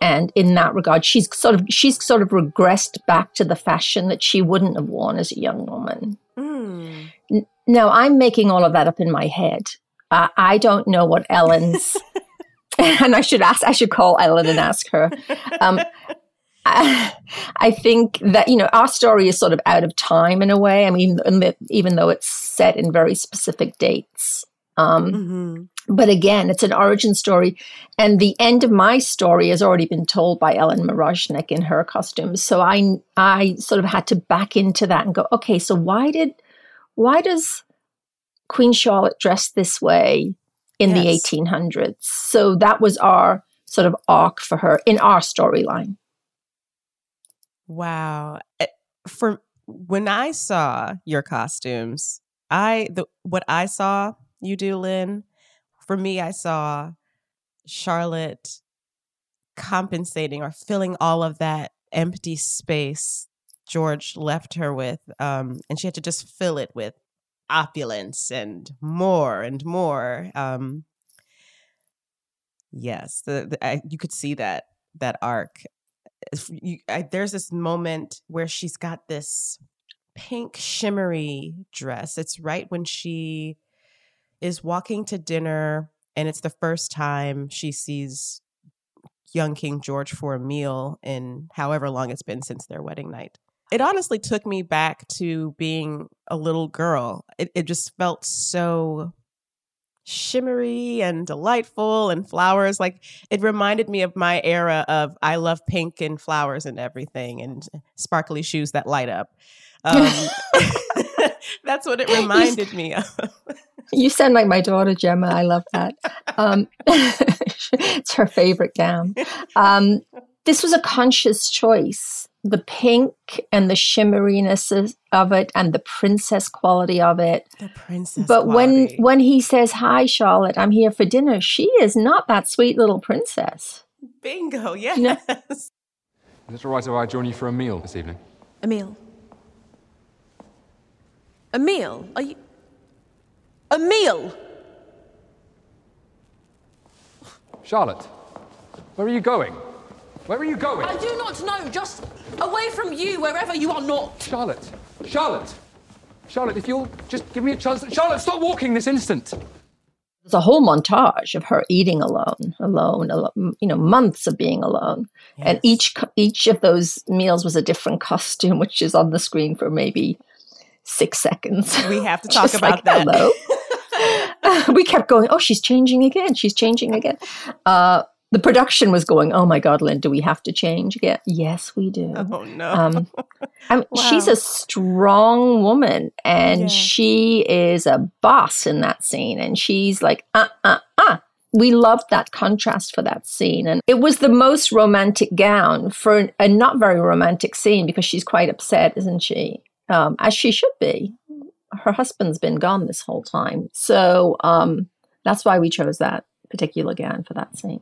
[SPEAKER 10] And in that regard, she's sort of she's sort of regressed back to the fashion that she wouldn't have worn as a young woman. Mm. Now I'm making all of that up in my head. Uh, I don't know what Ellen's, and I should ask, I should call Ellen and ask her. Um, I, I, think that, you know, our story is sort of out of time in a way. I mean, even though it's set in very specific dates. Um, mm-hmm. But again, it's an origin story. And the end of my story has already been told by Ellen Mirojnick in her costume. So I, I sort of had to back into that and go, okay, so why did, why does Queen Charlotte dressed this way in yes. the 1800s. So that was our sort of arc for her in our storyline.
[SPEAKER 4] Wow. Eh, for when I saw your costumes, I the what I saw you do, Lyn, for me, I saw Charlotte compensating or filling all of that empty space George left her with. Um, and she had to just fill it with opulence and more and more. Um, Yes, the, the I, you could see that that arc. You, I, there's this moment where she's got this pink shimmery dress. It's right when she is walking to dinner, and it's the first time she sees young King George for a meal in however long it's been since their wedding night. It honestly took me back to being a little girl. It, it just felt so shimmery and delightful and flowers. Like it reminded me of my era of I love pink and flowers and everything and sparkly shoes that light up. Um, that's what it reminded me of.
[SPEAKER 10] You sound like my daughter Gemma. I love that. Um, it's her favorite gown. Um, this was a conscious choice. The pink and the shimmeriness of it, and the princess quality of it.
[SPEAKER 4] The princess.
[SPEAKER 10] But
[SPEAKER 4] quality.
[SPEAKER 10] when when he says, "Hi, Charlotte, I'm here for dinner," she is not that sweet little princess.
[SPEAKER 4] bingo, yes.
[SPEAKER 10] No.
[SPEAKER 11] Is it all right if I join you for a meal this evening?
[SPEAKER 12] A meal. A meal? Are you. A meal?
[SPEAKER 11] Charlotte, where are you going? Where are you going?
[SPEAKER 12] I do not know. Just away from you, wherever you are not.
[SPEAKER 11] Charlotte, Charlotte, Charlotte, if you'll just give me a chance. Charlotte, stop walking this instant.
[SPEAKER 10] There's a whole montage of her eating alone, alone, alone you know, months of being alone. And each each of those meals was a different costume, which is on the screen for maybe six seconds.
[SPEAKER 4] We have to talk
[SPEAKER 10] Just
[SPEAKER 4] about
[SPEAKER 10] like,
[SPEAKER 4] that.
[SPEAKER 10] Hello. we kept going, oh, she's changing again. She's changing again. Uh, the production was going, oh my God, Lyn, do we have to change again? Yes, we do.
[SPEAKER 4] Oh no.
[SPEAKER 10] Um, I mean, She's a strong woman and
[SPEAKER 4] Yeah.
[SPEAKER 10] she is a boss in that scene. And she's like, uh, uh, uh. We loved that contrast for that scene. And it was the most romantic gown for a not very romantic scene because she's quite upset, isn't she? Um, as she should be. Her husband's been gone this whole time. So um, that's why we chose that particular gown for that scene.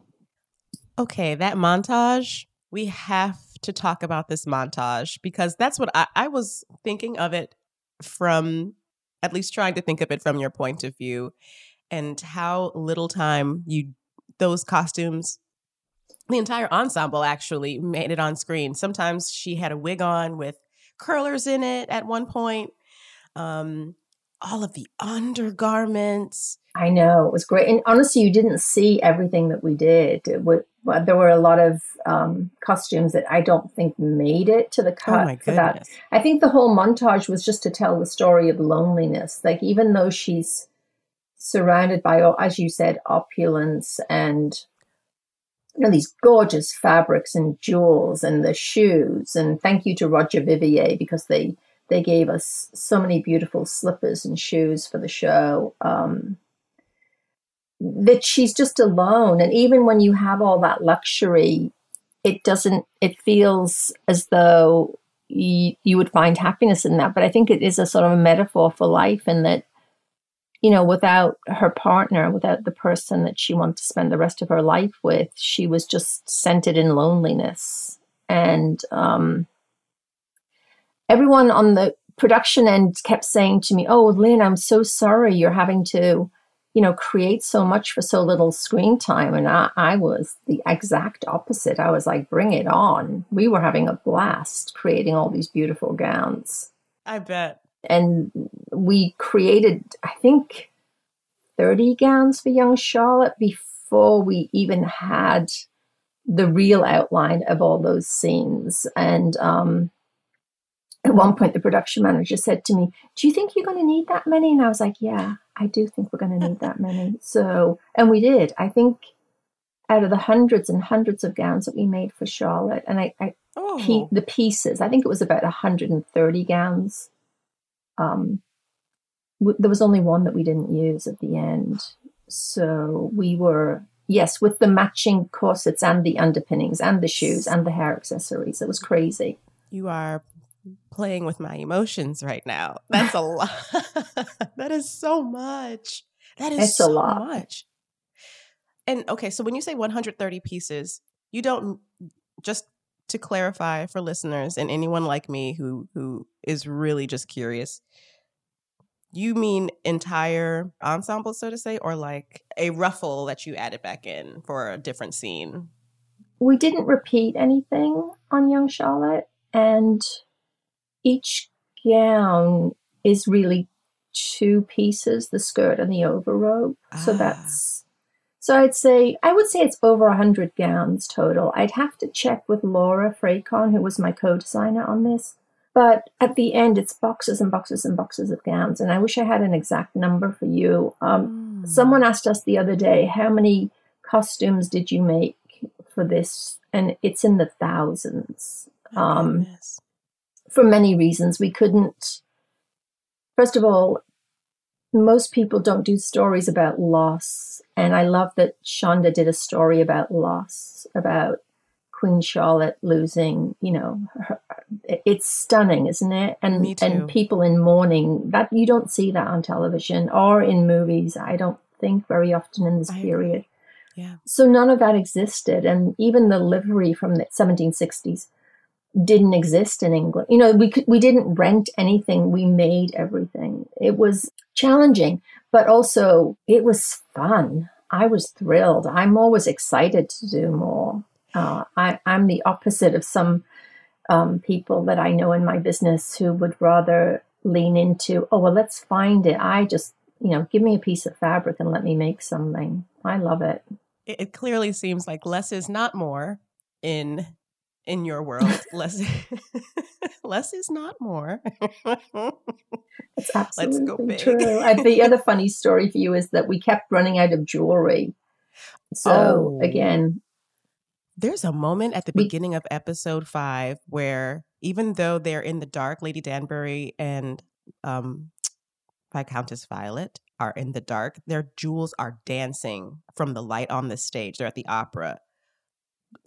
[SPEAKER 4] Okay, that montage, we have to talk about this montage because that's what I, I was thinking of it from, at least trying to think of it from your point of view, and how little time you, those costumes, the entire ensemble actually made it on screen. Sometimes she had a wig on with curlers in it at one point. Um, all of the undergarments.
[SPEAKER 10] I know it was great, and honestly, you didn't see everything that we did. It wa- well, there were a lot of um, costumes that I don't think made it to the cut
[SPEAKER 4] Oh my
[SPEAKER 10] for that.
[SPEAKER 4] goodness.
[SPEAKER 10] I think the whole montage was just to tell the story of loneliness. Like even though she's surrounded by, as you said, opulence and you know these gorgeous fabrics and jewels and the shoes, and thank you to Roger Vivier because they they gave us so many beautiful slippers and shoes for the show. Um, that she's just alone. And even when you have all that luxury, it doesn't, it feels as though you, you would find happiness in that. But I think it is a sort of a metaphor for life, and that, you know, without her partner, without the person that she wanted to spend the rest of her life with, she was just centered in loneliness. And um, everyone on the production end kept saying to me, Oh, Lyn, I'm so sorry you're having to you know, create so much for so little screen time. And I, I was the exact opposite. I was like, bring it on. We were having a blast creating all these beautiful gowns.
[SPEAKER 4] I bet.
[SPEAKER 10] And we created, I think, 30 gowns for young Charlotte before we even had the real outline of all those scenes. And um, one point, the production manager said to me, Do you think you're going to need that many? And I was like, Yeah, I do think we're going to need that many. So, and we did. I think out of the hundreds and hundreds of gowns that we made for Charlotte, and I, I
[SPEAKER 4] Oh.
[SPEAKER 10] pe- the pieces, I think it was about 130 gowns. Um, w- there was only one that we didn't use at the end. So we were, yes, with the matching corsets and the underpinnings and the shoes and the hair accessories. It was crazy.
[SPEAKER 4] You are playing with my emotions right now. That's a lot. that is so much. That is
[SPEAKER 10] It's a
[SPEAKER 4] so
[SPEAKER 10] lot.
[SPEAKER 4] much. And okay, so when you say 130 pieces, you don't just to clarify for listeners and anyone like me who who is really just curious. You mean entire ensemble, so to say, or like a ruffle that you added back in for a different scene?
[SPEAKER 10] We didn't repeat anything on Young Charlotte, and each gown is really two pieces the skirt and the overrobe. So that's so I'd say I would say it's over a hundred gowns total. I'd have to check with Laura Frecon, who was my co-designer on this. But at the end, it's boxes and boxes and boxes of gowns. And I wish I had an exact number for you. Um, Someone asked us the other day, how many costumes did you make for this? And it's in the thousands. Um, for many reasons. We couldn't, first of all, most people don't do stories about loss. And I love that Shonda did a story about loss, about Queen Charlotte losing, you know, her, it's stunning, isn't it? And and people in mourning that you don't see that on television or in movies. I don't think very often in this period.
[SPEAKER 4] Yeah.
[SPEAKER 10] So none of that existed, and even the livery from the 1760s didn't exist in England. You know, we could, we didn't rent anything; we made everything. It was challenging, but also it was fun. I was thrilled. I'm always excited to do more. Uh, I, I'm the opposite of some um, people that I know in my business who would rather lean into, oh, well, let's find it. I just, you know, give me a piece of fabric and let me make something. I love it.
[SPEAKER 4] It, it clearly seems like less is not more in in your world. less less is not more. Let's
[SPEAKER 10] absolutely
[SPEAKER 4] go
[SPEAKER 10] true. The other funny story for you is that we kept running out of jewelry. So
[SPEAKER 4] Oh.
[SPEAKER 10] again,
[SPEAKER 4] There's a moment at the beginning of episode five where even though they're in the dark, Lady Danbury and um Viscountess Violet are in the dark, their jewels are dancing from the light on the stage. They're at the opera.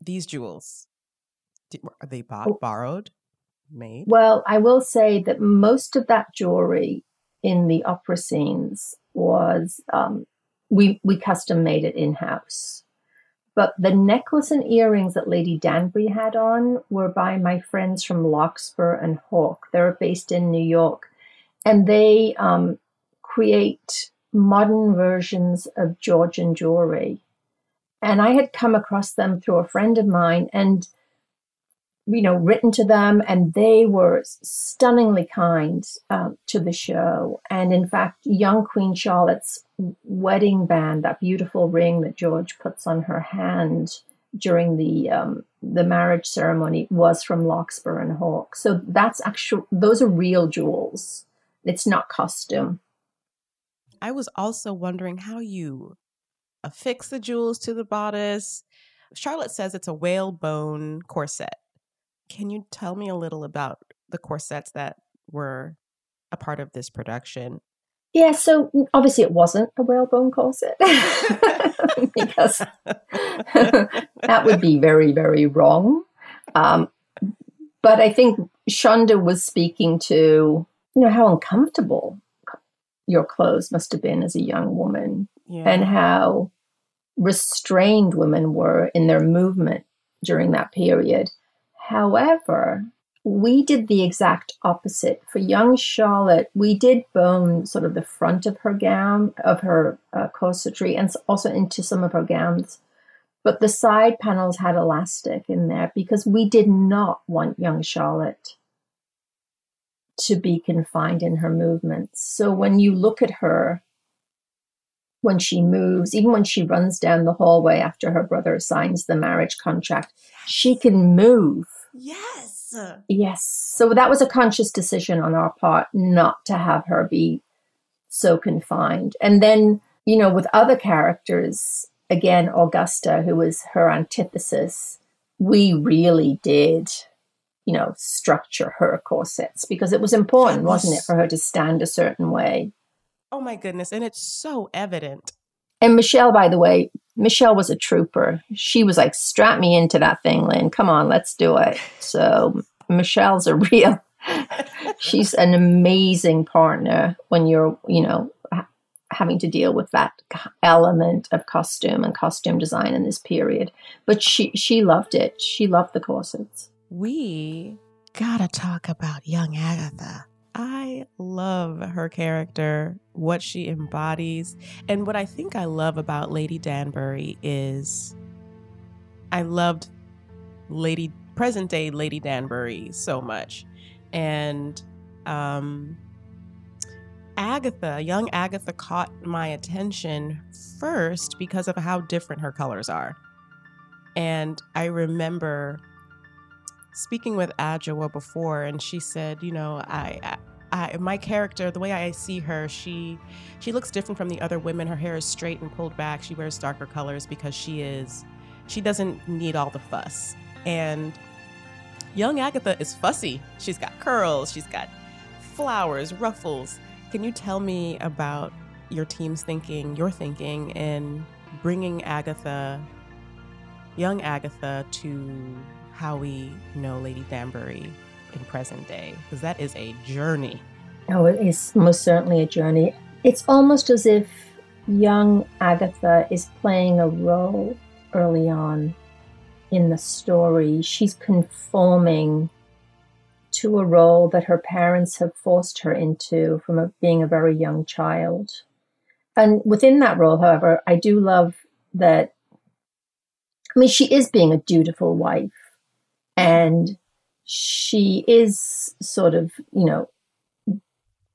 [SPEAKER 4] These jewels, are they bought, borrowed, made?
[SPEAKER 10] Well, I will say that most of that jewelry in the opera scenes was um, we we custom made it in house. But the necklace and earrings that Lady Danbury had on were by my friends from Larkspur and Hawk. They're based in New York, and they um, create modern versions of Georgian jewelry. And I had come across them through a friend of mine, and you know, written to them, and they were stunningly kind um, to the show. And in fact, young Queen Charlotte's wedding band, that beautiful ring that George puts on her hand during the um, the marriage ceremony, was from Larkspur and Hawk. So that's actual; those are real jewels. It's not costume.
[SPEAKER 4] I was also wondering how you affix the jewels to the bodice. Charlotte says it's a whalebone corset. Can you tell me a little about the corsets that were a part of this production?
[SPEAKER 10] Yeah, so obviously it wasn't a whalebone corset because that would be very, very wrong. Um, but I think Shonda was speaking to, you know, how uncomfortable your clothes must have been as a young woman
[SPEAKER 4] Yeah.
[SPEAKER 10] and how restrained women were in their movement during that period. However, we did the exact opposite. For young Charlotte, we did bone sort of the front of her gown, of her uh, corsetry, and also into some of her gowns. But the side panels had elastic in there because we did not want young Charlotte to be confined in her movements. So when you look at her, when she moves, even when she runs down the hallway after her brother signs the marriage contract, she can move.
[SPEAKER 4] Yes.
[SPEAKER 10] Yes. So that was a conscious decision on our part not to have her be so confined. And then, you know, with other characters, again, Augusta, who was her antithesis, we really did, you know, structure her corsets because it was important, wasn't it, for her to stand a certain way.
[SPEAKER 4] Oh my goodness. And it's so evident.
[SPEAKER 10] And Michelle, by the way, Michelle was a trooper. She was like, strap me into that thing, Lyn. Come on, let's do it. So Michelle's a real, she's an amazing partner when you're, you know, having to deal with that element of costume and costume design in this period. But she, she loved it. She loved the corsets.
[SPEAKER 4] We gotta talk about young Agatha. I love her character, what she embodies. And what I think I love about Lady Danbury is I loved Lady present day Lady Danbury so much. And um Agatha, young Agatha caught my attention first because of how different her colors are. And I remember speaking with Adjoa before, and she said, you know, I, I, I, my character, the way I see her, she, she looks different from the other women. Her hair is straight and pulled back. She wears darker colors because she is, she doesn't need all the fuss. And young Agatha is fussy. She's got curls. She's got flowers, ruffles. Can you tell me about your team's thinking, your thinking in bringing Agatha, young Agatha, to how we know Lady Danbury in present day? Because that is a journey.
[SPEAKER 10] Oh, it is most certainly a journey. It's almost as if young Agatha is playing a role early on in the story. She's conforming to a role that her parents have forced her into from a, being a very young child. And within that role, however, I do love that. I mean, she is being a dutiful wife and she is sort of, you know,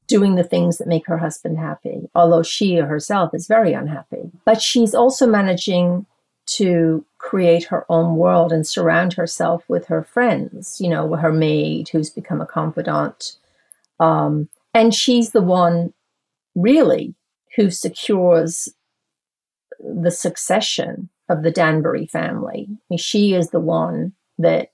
[SPEAKER 10] doing the things that make her husband happy, although she herself is very unhappy. But she's also managing to create her own world and surround herself with her friends, you know, her maid who's become a confidant. Um, and she's the one really who secures the succession of the Danbury family. I mean, she is the one that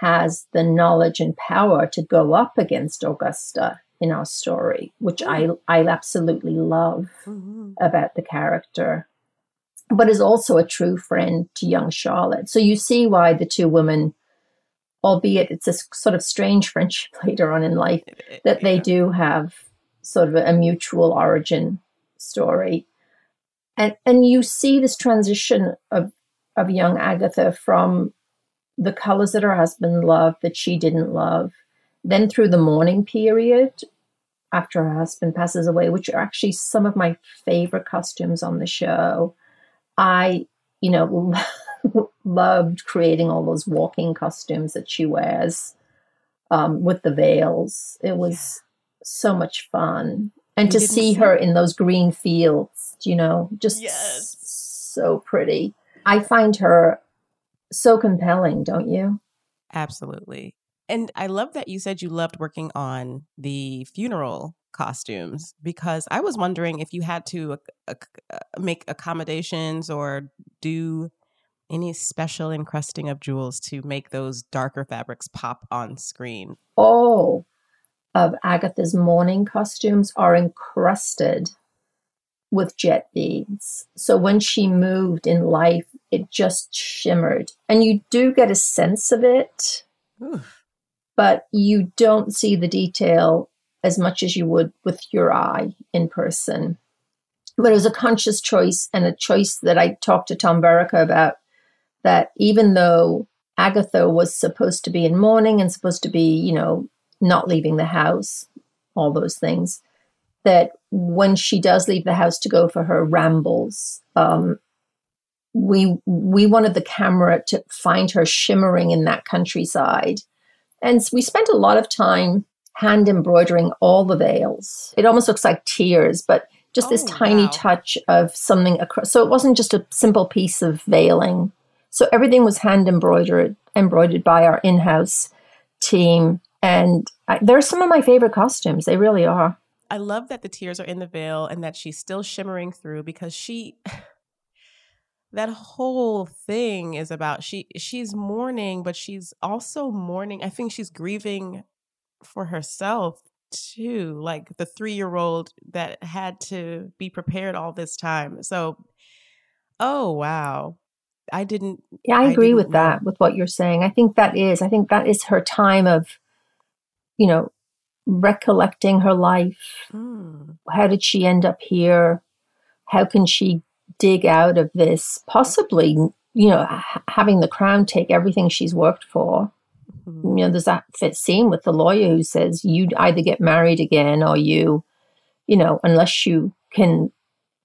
[SPEAKER 10] has the knowledge and power to go up against Augusta in our story, which I I absolutely love mm-hmm. about the character, but is also a true friend to young Charlotte. So you see why the two women, albeit it's a sort of strange friendship later on in life, that they do have sort of a mutual origin story. And and you see this transition of of young Agatha from the colors that her husband loved that she didn't love. Then through the mourning period, after her husband passes away, which are actually some of my favorite costumes on the show. I, you know, loved creating all those walking costumes that she wears um, with the veils. It was so much fun. And you to see her in those green fields, you know, just yes. so pretty. I find her so compelling, don't you?
[SPEAKER 4] Absolutely. And I love that you said you loved working on the funeral costumes because I was wondering if you had to uh, uh, make accommodations or do any special encrusting of jewels to make those darker fabrics pop on screen.
[SPEAKER 10] All of Agatha's mourning costumes are encrusted with jet beads. So when she moved in life, it just shimmered. And you do get a sense of it, Oof. but you don't see the detail as much as you would with your eye in person. But it was a conscious choice and a choice that I talked to Tom Verica about that even though Agatha was supposed to be in mourning and supposed to be, you know, not leaving the house, all those things, that when she does leave the house to go for her rambles, um, we we wanted the camera to find her shimmering in that countryside, and we spent a lot of time hand embroidering all the veils. It almost looks like tears, but just oh, this tiny wow. touch of something across. So it wasn't just a simple piece of veiling. So everything was hand embroidered, embroidered by our in-house team, and I, they're some of my favorite costumes. They really are.
[SPEAKER 4] I love that the tears are in the veil and that she's still shimmering through because she that whole thing is about she she's mourning but she's also mourning. I think she's grieving for herself too, like the 3-year-old that had to be prepared all this time. So oh wow. I didn't
[SPEAKER 10] Yeah, I agree I with know. that with what you're saying. I think that is I think that is her time of you know recollecting her life. Mm. How did she end up here? How can she dig out of this? Possibly, you know, having the crown take everything she's worked for. You know, there's that fit scene with the lawyer who says you either get married again or you, you know, unless you can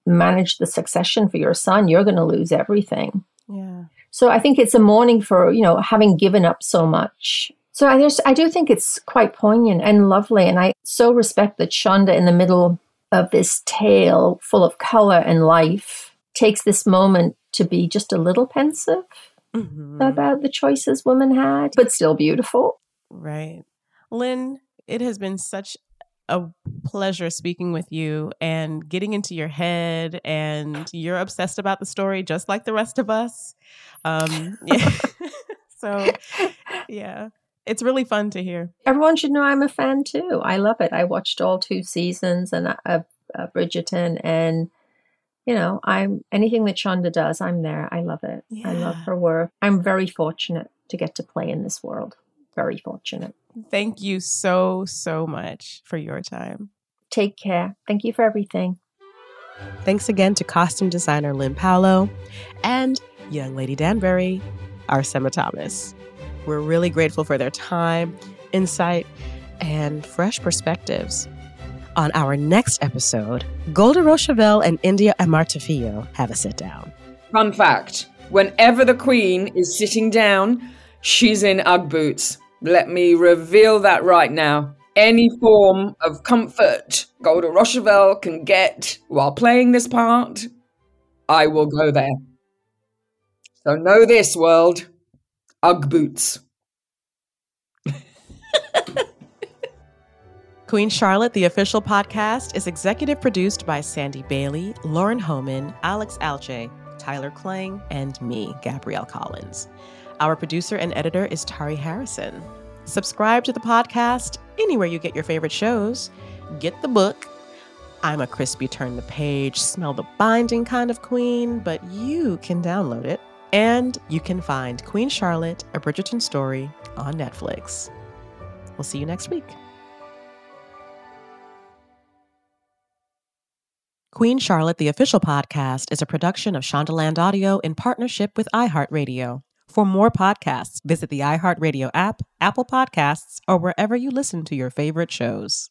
[SPEAKER 10] manage the succession for your son, you're going to lose everything.
[SPEAKER 4] Yeah.
[SPEAKER 10] So I think it's a mourning for, you know, having given up so much. So I just, I do think it's quite poignant and lovely. And I so respect that Shonda in the middle of this tale full of color and life takes this moment to be just a little pensive
[SPEAKER 4] Mhm.
[SPEAKER 10] about the choices women had, but still beautiful.
[SPEAKER 4] Right. Lyn, it has been such a pleasure speaking with you and getting into your head and you're obsessed about the story just like the rest of us. Um yeah. so yeah. It's really fun to hear.
[SPEAKER 10] Everyone should know I'm a fan too. I love it. I watched all two seasons and uh, of uh, Bridgerton, and you know, I'm anything that Shonda does, I'm there. I love it. I love her work. I'm very fortunate to get to play in this world. Very fortunate.
[SPEAKER 4] Thank you so so much for your time.
[SPEAKER 10] Take care. Thank you for everything.
[SPEAKER 4] Thanks again to costume designer Lyn Paolo and young lady Danbury, Arsema Thomas. We're really grateful for their time, insight, and fresh perspectives. On our next episode, Golda Rosheuvel and India Amarteifio have a sit down.
[SPEAKER 13] Fun fact whenever the Queen is sitting down, she's in Ugg boots. Let me reveal that right now. Any form of comfort Golda Rosheuvel can get while playing this part, I will go there. So know this, world Ugg boots.
[SPEAKER 4] Queen Charlotte, the official podcast, is executive produced by Sandie Bailey, Lauren Homan, Alex Alche, Tyler Klang, and me, Gabrielle Collins. Our producer and editor is Tari Harrison. Subscribe to the podcast anywhere you get your favorite shows. Get the book. I'm a crispy turn the page, smell the binding kind of queen, but you can download it. And you can find Queen Charlotte, a Bridgerton story on Netflix. We'll see you next week. Queen Charlotte, the official podcast, is a production of Shondaland Audio in partnership with iHeartRadio. For more podcasts, visit the iHeartRadio app, Apple Podcasts, or wherever you listen to your favorite shows.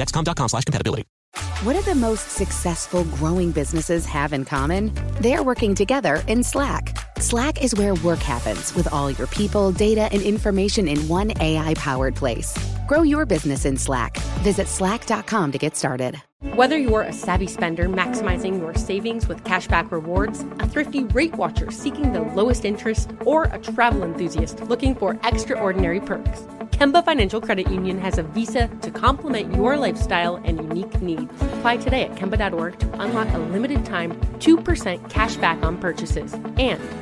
[SPEAKER 14] dexcom.com slash compatibility.
[SPEAKER 15] What do the most successful growing businesses have in common? They're working together in Slack. Slack is where work happens with all your people, data, and information in one AI powered place. Grow your business in Slack. Visit slack.com to get started.
[SPEAKER 16] Whether you're a savvy spender maximizing your savings with cashback rewards, a thrifty rate watcher seeking the lowest interest, or a travel enthusiast looking for extraordinary perks, Kemba Financial Credit Union has a visa to complement your lifestyle and unique needs. Apply today at Kemba.org to unlock a limited time 2% cash back on purchases and